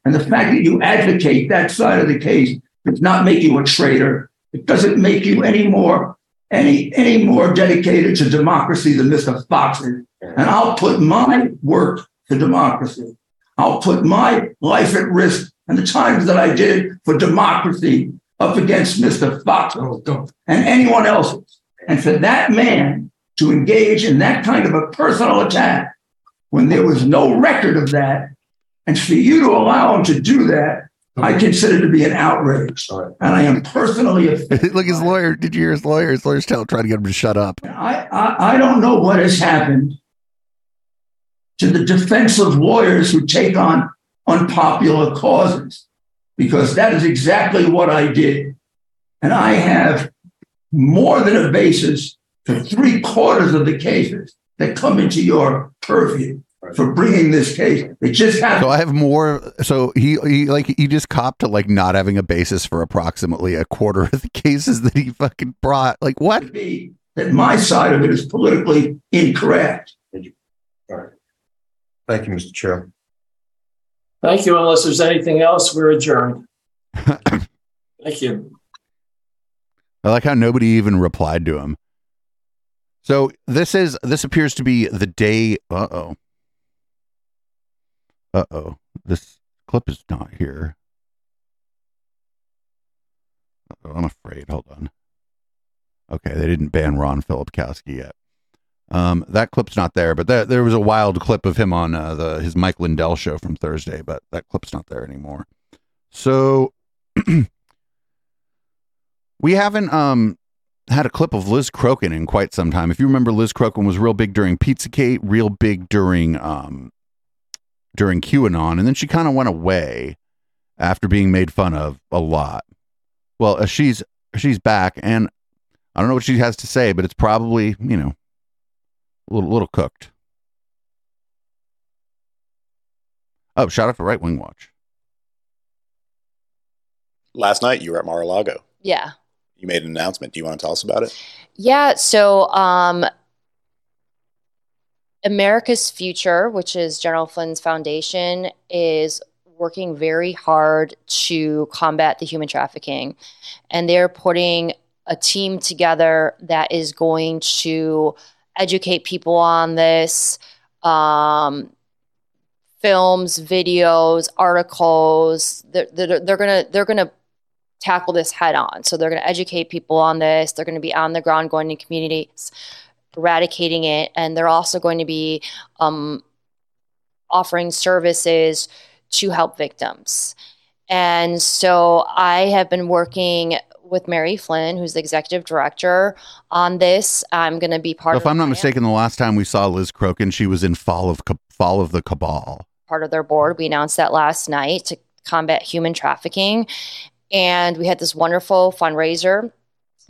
And the fact that you advocate that side of the case does not make you a traitor. It doesn't make you any more any any more dedicated to democracy than Mr. Fox is. And I'll put my work to democracy. I'll put my life at risk and the times that I did for democracy up against Mr. Fox and anyone else's. And for that man to engage in that kind of a personal attack when there was no record of that, and for you to allow him to do that, I consider to be an outrage. And I am personally offended. Look, his lawyer. Did you hear his lawyer? His lawyer's tell, trying to get him to shut up. I, I, I don't know what has happened to the defensive lawyers who take on unpopular causes, because that is exactly what I did. And I have more than a basis for three quarters of the cases that come into your purview for bringing this case. It just happened. So I have more. So he he like he just copped to like not having a basis for approximately a quarter of the cases that he fucking brought. Like what? be that my side of it is politically incorrect. All right. Thank you, Mr. Chair. Thank you. Unless there's anything else, we're adjourned. Thank you. I like how nobody even replied to him. So this is this appears to be the day. Uh oh. Uh oh. This clip is not here. Uh-oh, I'm afraid. Hold on. Okay, they didn't ban Ron Filipkowski yet. Um, that clip's not there, but there there was a wild clip of him on uh, the his Mike Lindell show from Thursday, but that clip's not there anymore. So we haven't um had a clip of Liz Crokin in quite some time. If you remember, Liz Crokin was real big during Pizzagate, real big during um during QAnon, and then she kind of went away after being made fun of a lot. Well, uh, she's she's back, and I don't know what she has to say, but it's probably you know little, little cooked. Oh, shout out to Right Wing Watch. Last night you were at Mar-a-Lago. Yeah. You made an announcement. Do you want to tell us about it? Yeah. So, um, America's Future, which is General Flynn's foundation, is working very hard to combat the human trafficking. And they're putting a team together that is going to educate people on this um, films, videos, articles. They're, they're, they're going to, they're to tackle this head on. So they're going to educate people on this. They're going to be on the ground going to communities eradicating it, and they're also going to be um, offering services to help victims. And so I have been working with Mary Flynn, who's the executive director, on this. I'm going to be part So of if I'm not mistaken, the last time we saw Liz Crokin, she was in Fall of Fall of the Cabal. part of their board. We announced that last night to combat human trafficking. And we had this wonderful fundraiser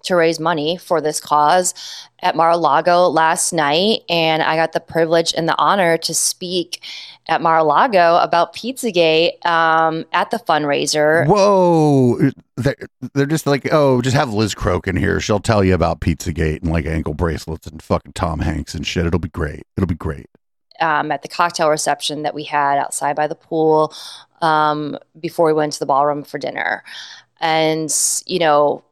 to raise money for this cause at Mar-a-Lago last night. And I got the privilege and the honor to speak at Mar-a-Lago about Pizzagate um, at the fundraiser. Whoa, they're, they're just like, oh, just have Liz Crokin here. She'll tell you about Pizzagate and like ankle bracelets and fucking Tom Hanks and shit. It'll be great. It'll be great. um, at the cocktail reception that we had outside by the pool um, before we went to the ballroom for dinner. And, you know,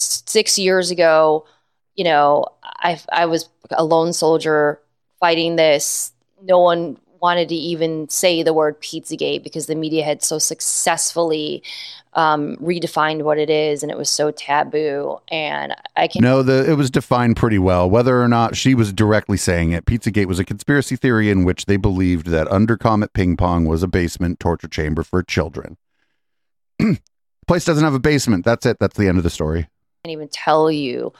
six years ago, you know, I, I was a lone soldier fighting this. No one wanted to even say the word Pizzagate because the media had so successfully um, redefined what it is and it was so taboo. And I can No, the it was defined pretty well. Whether or not she was directly saying it, Pizzagate was a conspiracy theory in which they believed that under Comet Ping Pong was a basement torture chamber for children. Place doesn't have a basement. That's it. That's the end of the story. Can't even tell you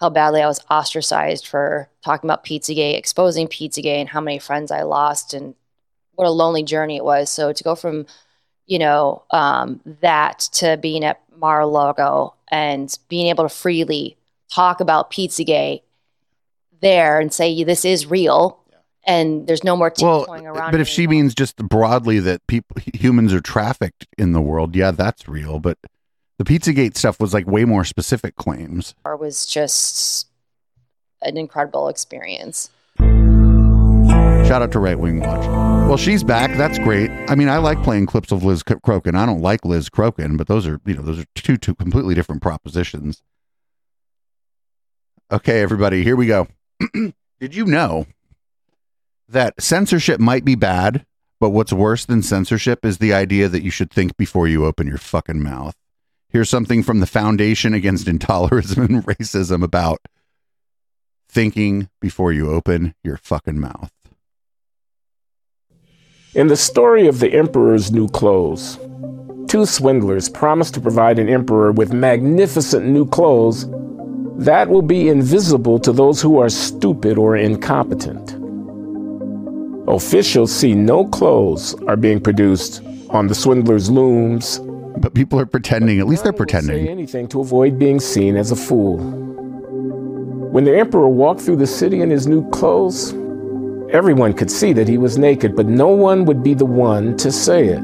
how badly I was ostracized for talking about Pizzagate, exposing Pizzagate, and how many friends I lost, and what a lonely journey it was. So to go from, you know, um, that to being at Mar-a-Lago and being able to freely talk about Pizzagate there and say this is real, and there's no more tiptoeing around. But it if she means just broadly that people humans are trafficked in the world, yeah, that's real. But the Pizzagate stuff was like way more specific claims. or was just an incredible experience. Shout out to Right Wing Watch. Well, she's back. That's great. I mean, I like playing clips of Liz Cro- Crokin. I don't like Liz Crokin, but those are you know those are two two completely different propositions. Okay, everybody, here we go. Did you know that censorship might be bad, but what's worse than censorship is the idea that you should think before you open your fucking mouth? Here's something from the Foundation Against Intolerance and Racism about thinking before you open your fucking mouth. In the story of the Emperor's New Clothes, two swindlers promise to provide an emperor with magnificent new clothes that will be invisible to those who are stupid or incompetent. Officials see no clothes are being produced on the swindlers' looms. But people are pretending, at least they're pretending. Say anything to avoid being seen as a fool. When the emperor walked through the city in his new clothes, everyone could see that he was naked, but no one would be the one to say it.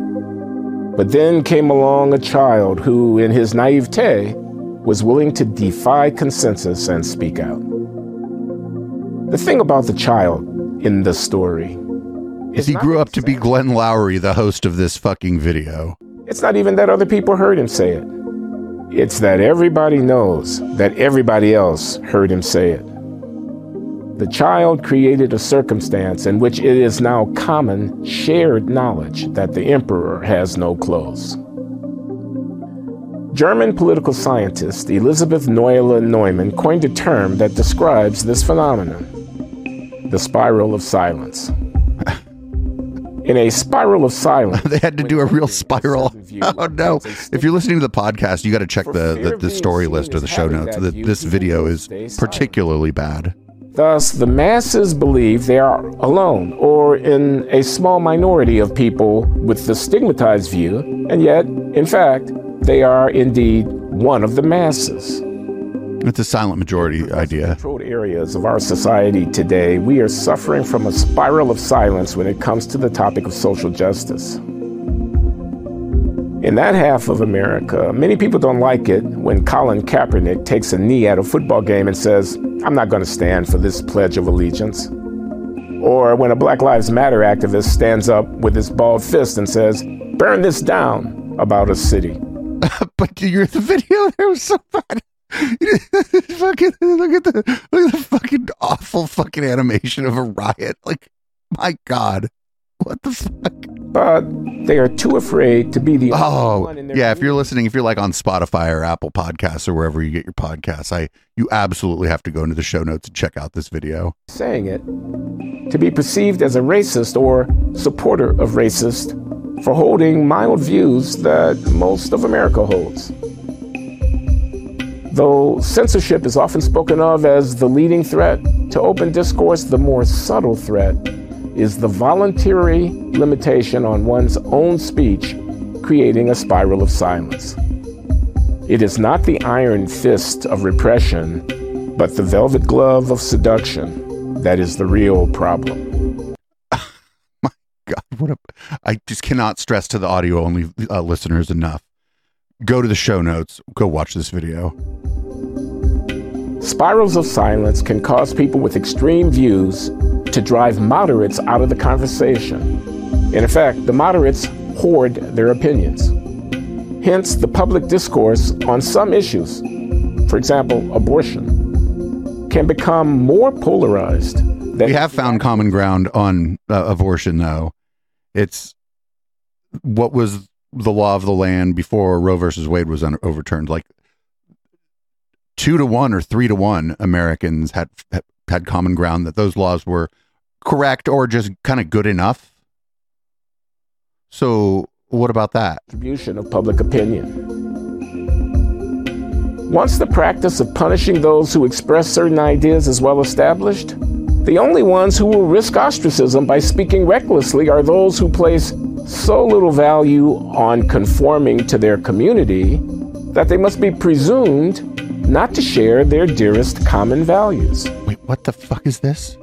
But then came along a child who, in his naivete, was willing to defy consensus and speak out. The thing about the child in the story Is he grew up to be Glenn Loury, the host of this fucking video. It's not even that other people heard him say it. It's that everybody knows that everybody else heard him say it. The child created a circumstance in which it is now common, shared knowledge that the emperor has no clothes. German political scientist Elisabeth Noelle-Neumann coined a term that describes this phenomenon the spiral of silence. In a spiral of silence, they had to do a real spiral. Oh no! If you're listening to the podcast, you got to check the, the the story list or the show notes. The, this video is particularly bad. Thus, the masses believe they are alone or in a small minority of people with the stigmatized view, and yet, in fact, they are indeed one of the masses. It's a silent majority idea. Controlled areas of our society today, we are suffering from a spiral of silence when it comes to the topic of social justice. In that half of America, many people don't like it when Colin Kaepernick takes a knee at a football game and says, I'm not going to stand for this Pledge of Allegiance. Or when a Black Lives Matter activist stands up with his balled fist and says, Burn this down about a city. but you're the video there was so bad. fucking look at the look at the fucking awful fucking animation of a riot. Like, my God. What the fuck? But they are too afraid to be the only Oh, one in their yeah. If you're listening, if you're like on Spotify or Apple Podcasts or wherever you get your podcasts, I you absolutely have to go into the show notes and check out this video. saying it to be perceived as a racist or supporter of racist for holding mild views that most of America holds. Though censorship is often spoken of as the leading threat to open discourse, the more subtle threat is the voluntary limitation on one's own speech, creating a spiral of silence. It is not the iron fist of repression, but the velvet glove of seduction that is the real problem. My God, what a! I just cannot stress to the audio only uh, listeners enough. Go to the show notes. Go watch this video. Spirals of silence can cause people with extreme views to drive moderates out of the conversation. In effect, the moderates hoard their opinions. Hence, the public discourse on some issues, for example, abortion, can become more polarized. we have found common ground on uh, abortion, though. It's what was the law of the land before Roe versus Wade was un- overturned. Like two to one or three to one Americans had had common ground that those laws were correct or just kind of good enough. So, what about that? Distribution of public opinion. Once the practice of punishing those who express certain ideas is well established, the only ones who will risk ostracism by speaking recklessly are those who place so little value on conforming to their community that they must be presumed not to share their dearest common values. Wait, what the fuck is this?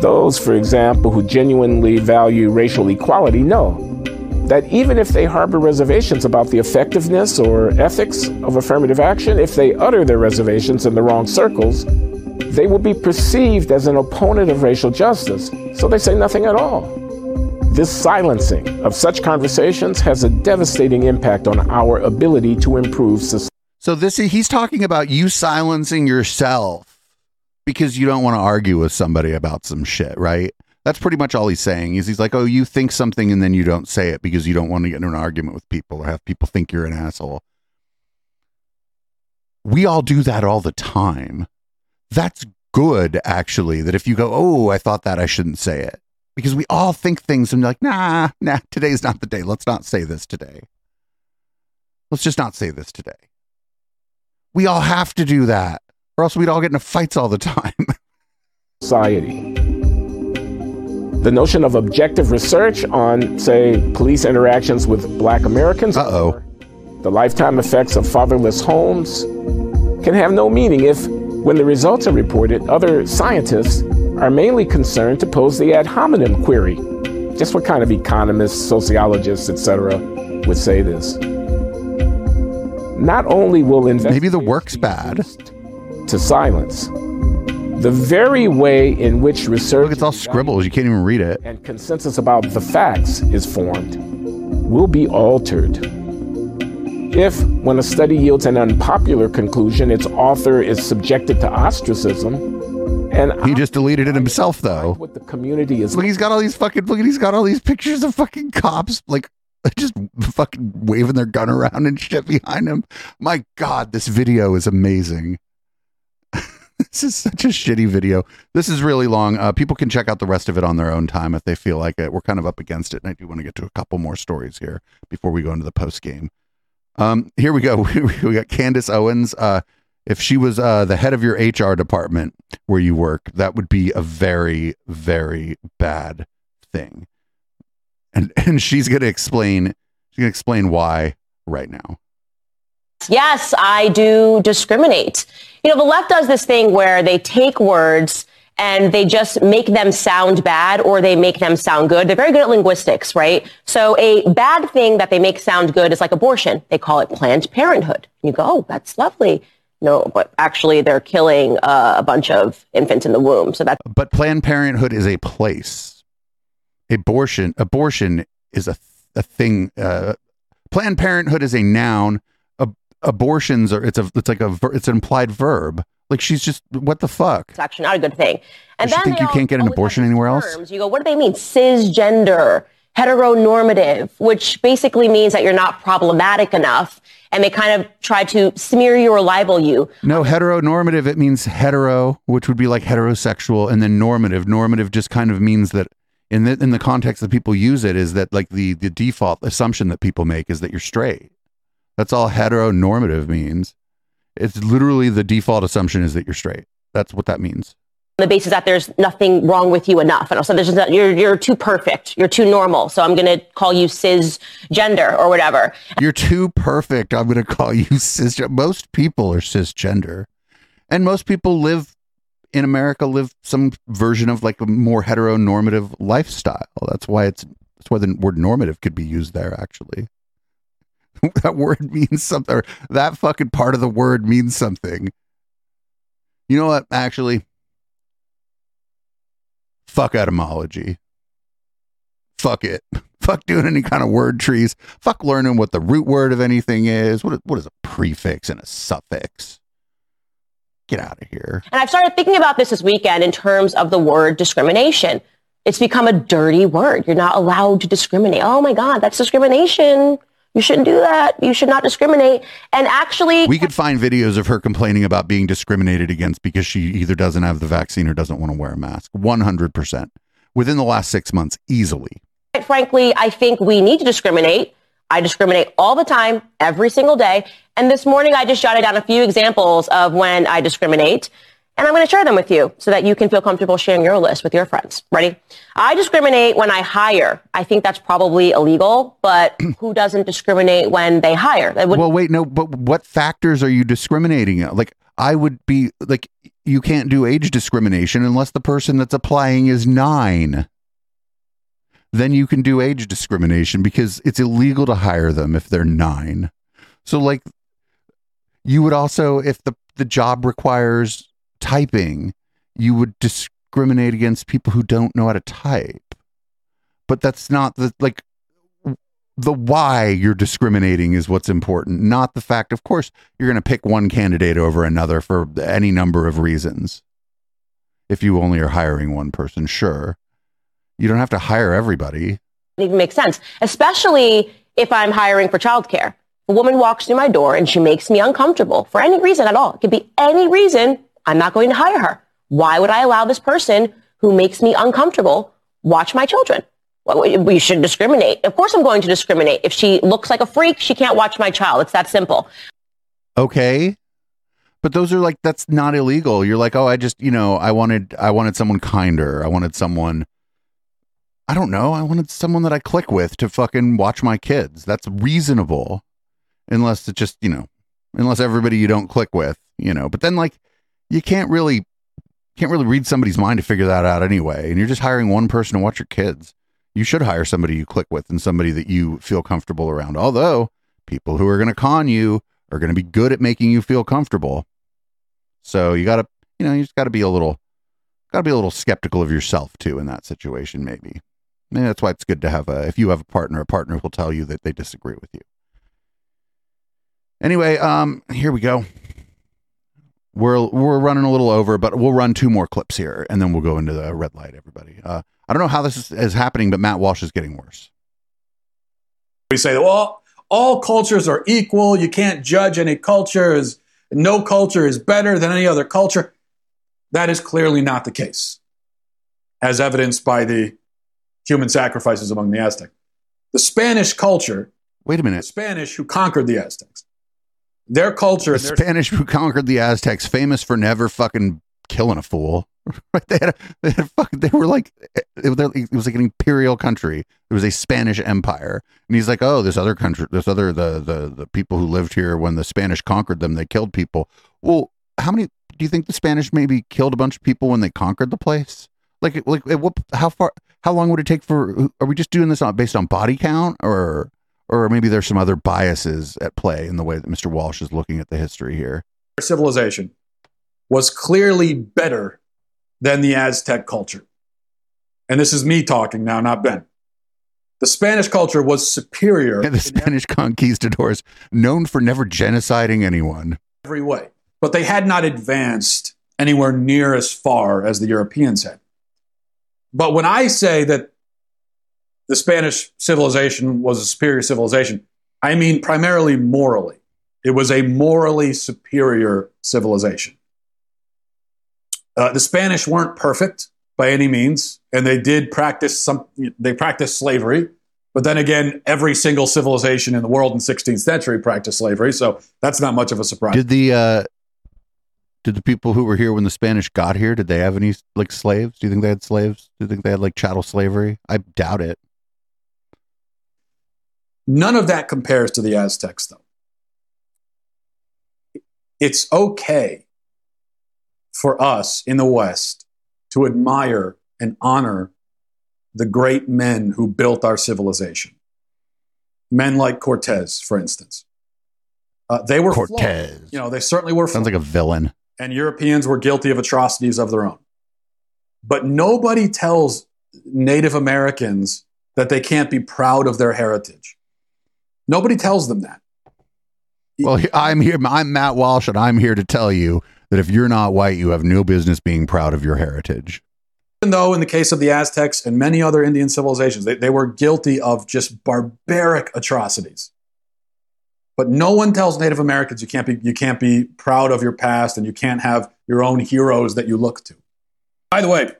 Those, for example, who genuinely value racial equality know that even if they harbor reservations about the effectiveness or ethics of affirmative action, if they utter their reservations in the wrong circles, they will be perceived as an opponent of racial justice, so they say nothing at all. This silencing of such conversations has a devastating impact on our ability to improve society. So this he's talking about you silencing yourself because you don't want to argue with somebody about some shit, right? That's pretty much all he's saying. Is he's like, "Oh, you think something and then you don't say it because you don't want to get into an argument with people or have people think you're an asshole." We all do that all the time. That's good actually that if you go, "Oh, I thought that I shouldn't say it." Because we all think things and like, "Nah, nah, today's not the day. Let's not say this today." Let's just not say this today. We all have to do that, or else we'd all get into fights all the time. society. The notion of objective research on, say, police interactions with black Americans, Uh-oh. the lifetime effects of fatherless homes, can have no meaning if, when the results are reported, other scientists are mainly concerned to pose the ad hominem query. Just what kind of economists, sociologists, etc., would say this? Not only will maybe the work's bad to silence, the very way in which research Look, it's all scribbles. You can't even read it. and consensus about the facts is formed will be altered. If, when a study yields an unpopular conclusion, its author is subjected to ostracism, and He just deleted it himself, though. what the community is Look, he's got all these fucking. Look, he's got all these pictures of fucking cops, like just fucking waving their gun around and shit behind him. My God, this video is amazing. this is such a shitty video. This is really long. Uh, people can check out the rest of it on their own time if they feel like it. We're kind of up against it, and I do want to get to a couple more stories here before we go into the post game. Um, here we go. we got Candace Owens. Uh, if she was uh, the head of your HR department where you work, that would be a very, very bad thing. And and she's to explain. She's to explain why right now. Yes, I do discriminate. You know, the left does this thing where they take words and they just make them sound bad or they make them sound good. They're very good at linguistics, right? So a bad thing that they make sound good is like abortion. They call it Planned Parenthood. You go, oh, that's lovely. No, but actually they're killing uh, a bunch of infants in the womb. So that's But Planned Parenthood is a place. Abortion abortion is a a thing. Uh, Planned Parenthood is a noun. Ab- abortions are it's a it's like a it's an implied verb. Like she's just what the fuck? It's actually not a good thing. And Does then think you can't get an abortion anywhere else? terms. You go, what do they mean? Cisgender, heteronormative, which basically means that you're not problematic enough. And they kind of try to smear you or libel you. No, heteronormative, it means hetero, which would be like heterosexual, and then normative. Normative just kind of means that in the in the context that people use it is that like the the default assumption that people make is that you're straight. That's all heteronormative means. It's literally the default assumption is that you're straight. That's what that means. on the basis that there's nothing wrong with you enough. And also, there's just, you're, you're too perfect. You're too normal. So I'm going to call you cisgender or whatever. You're too perfect. I'm going to call you cisgender. Most people are cisgender. And most people live in America live some version of like a more heteronormative lifestyle. That's why it's that's why the word normative could be used there actually. that word means something or that fucking part of the word means something. You know what? Actually, fuck etymology. Fuck it. Fuck doing any kind of word trees. Fuck learning what the root word of anything is. What, what is a prefix and a suffix? Get out of here. And I've started thinking about this this weekend in terms of the word discrimination. It's become a dirty word. You're not allowed to discriminate. Oh my God, that's discrimination. You shouldn't do that. You should not discriminate. And actually, We could find videos of her complaining about being discriminated against because she either doesn't have the vaccine or doesn't want to wear a mask. 100%. Within the last six months, easily. quite frankly, I think we need to discriminate. I discriminate all the time, every single day. And this morning, I just jotted down a few examples of when I discriminate. And I'm going to share them with you so that you can feel comfortable sharing your list with your friends. Ready? I discriminate when I hire. I think that's probably illegal, but who doesn't discriminate when they hire? Would- well, wait, no, but what factors are you discriminating at? Like, I would be like, you can't do age discrimination unless the person that's applying is nine. Then you can do age discrimination because it's illegal to hire them if they're nine. So, like, you would also, if the, the job requires typing, you would discriminate against people who don't know how to type. But that's not the, like, the why you're discriminating is what's important, not the fact. Of course, you're going to pick one candidate over another for any number of reasons. If you only are hiring one person, sure. You don't have to hire everybody. It even makes sense, especially if I'm hiring for childcare. A woman walks through my door and she makes me uncomfortable for any reason at all. It could be any reason. I'm not going to hire her. Why would I allow this person who makes me uncomfortable watch my children? Well, we- should discriminate. Of course, I'm going to discriminate. If she looks like a freak, she can't watch my child. It's that simple. Okay. But those are like that's not illegal. You're like, "Oh, I just, you know, I wanted I wanted someone kinder. I wanted someone I don't know. I wanted someone that I click with to fucking watch my kids. That's reasonable. Unless it's just, you know, unless everybody you don't click with, you know. But then like you can't really can't really read somebody's mind to figure that out anyway. And you're just hiring one person to watch your kids. You should hire somebody you click with and somebody that you feel comfortable around. Although people who are going to con you are going to be good at making you feel comfortable. So you got to, you know, you just got to be a little, got to be a little skeptical of yourself too in that situation. Maybe, maybe that's why it's good to have a. If you have a partner, a partner will tell you that they disagree with you. Anyway, um, here we go. We're we're running a little over, but we'll run two more clips here, and then we'll go into the red light. Everybody, uh, I don't know how this is, is happening, but Matt Walsh is getting worse. We say, well, all cultures are equal. You can't judge any culture as no culture is better than any other culture. That is clearly not the case, as evidenced by the human sacrifices among the Aztec. The Spanish culture. Wait a minute. Spanish who conquered the Aztecs. Their culture. The their Spanish who conquered the Aztecs, famous for never fucking killing a fool. Right? They had, a, they had a fucking, they were like, it, it was like an imperial country. It was a Spanish empire, and he's like, oh, this other country, this other the the the people who lived here when the Spanish conquered them, they killed people. Well, how many do you think the Spanish maybe killed a bunch of people when they conquered the place? Like, like what? How far? How long would it take for? Are we just doing this on based on body count, or or maybe there's some other biases at play in the way that Mr. Walsh is looking at the history here? civilization was clearly better than the Aztec culture. And this is me talking now, not Ben. The Spanish culture was superior the Spanish conquistadors, known for never genociding anyone. every way. but they had not advanced anywhere near as far as the Europeans had. But when I say that the Spanish civilization was a superior civilization, I mean primarily morally. It was a morally superior civilization. Uh, the Spanish weren't perfect by any means, and they did practice some. They practiced slavery, but then again, every single civilization in the world in 16th century practiced slavery, so that's not much of a surprise. Did the uh, did the people who were here when the Spanish got here did they have any like slaves? Do you think they had slaves? Do you think they had like chattel slavery? I doubt it. None of that compares to the Aztecs, though. It's okay for us in the West to admire and honor the great men who built our civilization. Men like Cortez, for instance. Uh, they were Cortez. flawed. You know, they certainly were. Sounds like a villain. And Europeans were guilty of atrocities of their own. But nobody tells Native Americans that they can't be proud of their heritage. Nobody tells them that. Well, I'm here. I'm Matt Walsh, and I'm here to tell you that if you're not white, you have no business being proud of your heritage. Even though, in the case of the Aztecs and many other Indian civilizations, they, they were guilty of just barbaric atrocities. But no one tells Native Americans you can't be you can't be proud of your past and you can't have your own heroes that you look to. By the way,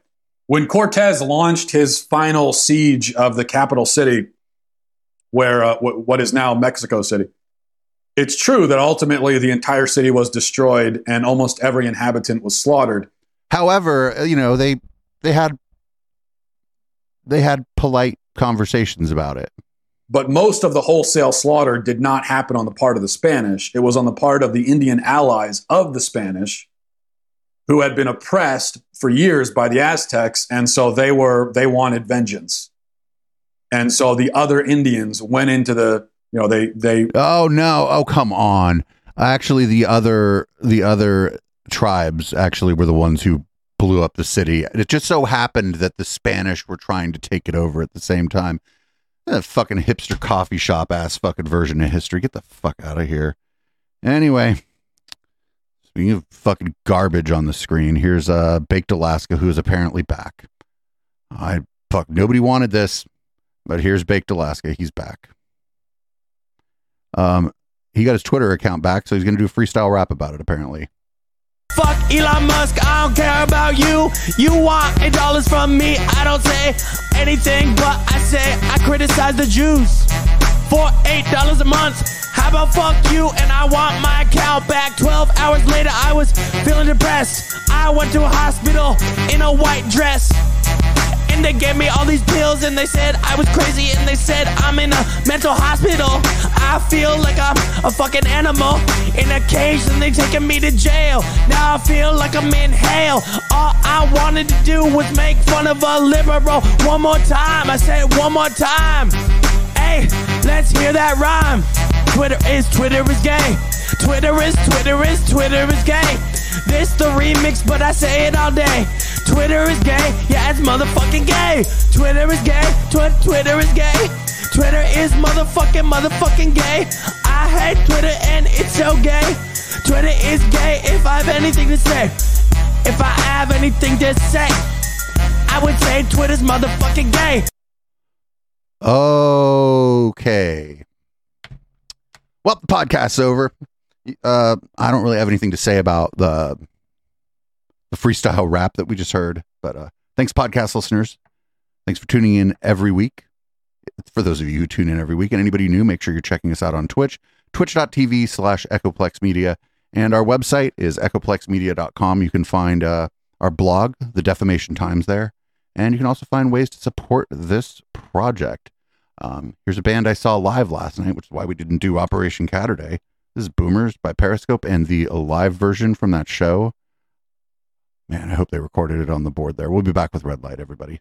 when Cortez launched his final siege of the capital city, where uh, w- what is now Mexico City, it's true that ultimately the entire city was destroyed and almost every inhabitant was slaughtered. However, uh, you know they they had they had polite conversations about it. But most of the wholesale slaughter did not happen on the part of the Spanish. It was on the part of the Indian allies of the Spanish who had been oppressed for years by the Aztecs and so they were they wanted vengeance. And so the other Indians went into the you know they they Oh no! Oh come on! Actually, the other the other tribes actually were the ones who blew up the city. It just so happened that the Spanish were trying to take it over at the same time. That fucking hipster coffee shop ass fucking version of history. Get the fuck out of here. Anyway, speaking of fucking garbage on the screen, here's uh Baked Alaska, who is apparently back. I fuck nobody wanted this, but here's Baked Alaska. He's back. Um, he got his Twitter account back, so he's gonna do a freestyle rap about it. Apparently. Fuck Elon Musk, I don't care about you. You want eight dollars from me, I don't say anything, but I say I criticize the Jews for eight dollars a month. How about fuck you and I want my account back? 12 hours later, I was feeling depressed. I went to a hospital in a white dress. And they gave me all these pills and they said I was crazy and they said I'm in a mental hospital. I feel like I'm a fucking animal in a cage and they taking me to jail. Now I feel like I'm in hell. All I wanted to do was make fun of a liberal one more time. I said one more time. Hey, let's hear that rhyme. Twitter is Twitter is gay. Twitter is Twitter is Twitter is gay. This the remix, but I say it all day. Twitter is gay, yeah, it's motherfucking gay. Twitter is gay, tw- Twitter is gay. Twitter is motherfucking motherfucking gay. I hate Twitter and it's so gay. Twitter is gay if I have anything to say. If I have anything to say, I would say Twitter's motherfucking gay. Okay. Well, the podcast's over. Uh, I don't really have anything to say about the the freestyle rap that we just heard, but uh, thanks, podcast listeners. Thanks for tuning in every week. For those of you who tune in every week, and anybody new, make sure you're checking us out on Twitch, twitch.tv slash Echoplex Media. And our website is echoplexmedia.com. You can find uh, our blog, The Defamation Times, there. And you can also find ways to support this project. Um, here's a band I saw live last night, which is why we didn't do Operation Catterday. This is Boomers by Periscope and the live version from that show. Man, I hope they recorded it on the board there. We'll be back with Red Light, everybody.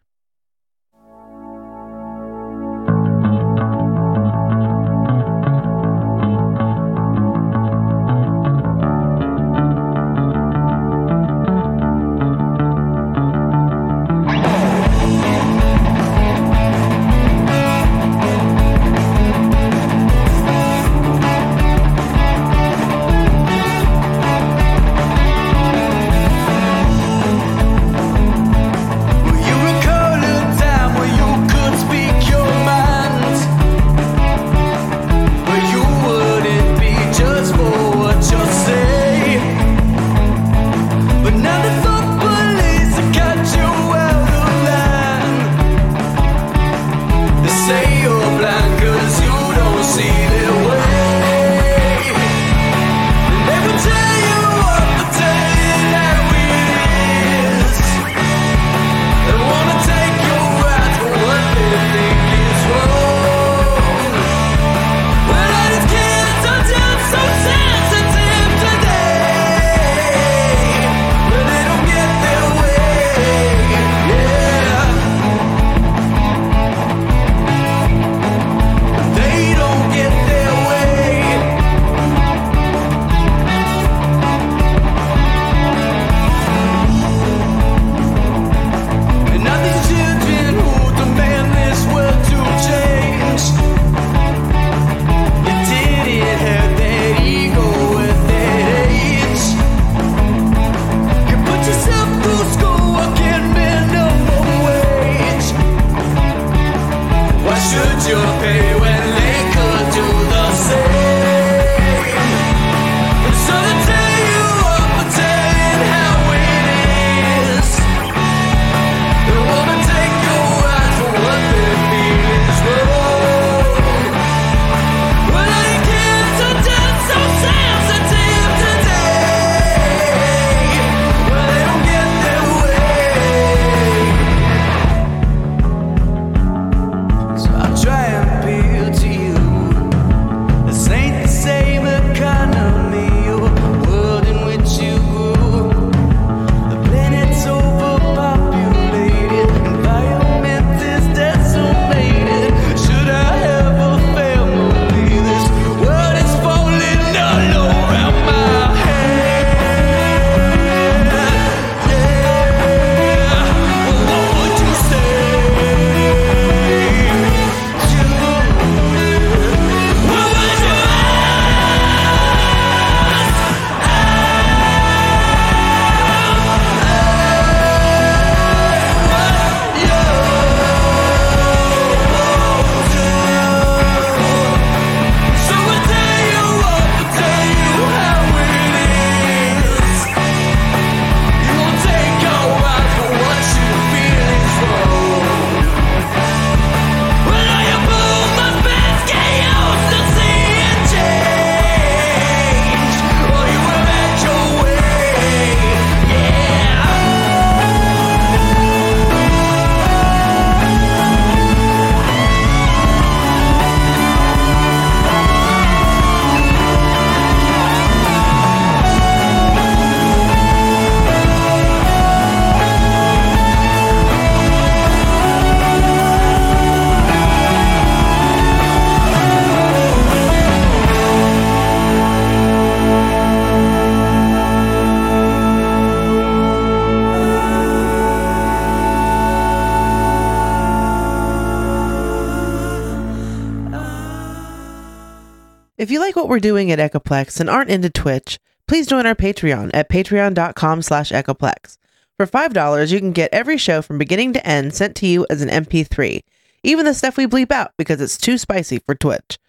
We're doing at Echoplex and aren't into Twitch, please join our Patreon at patreon.com slash Echoplex. For $5, you can get every show from beginning to end sent to you as an MP3, even the stuff we bleep out because it's too spicy for Twitch.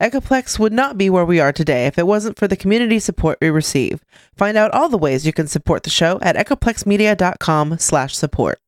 Echoplex would not be where we are today if it wasn't for the community support we receive. Find out all the ways you can support the show at echoplexmedia.com slash support.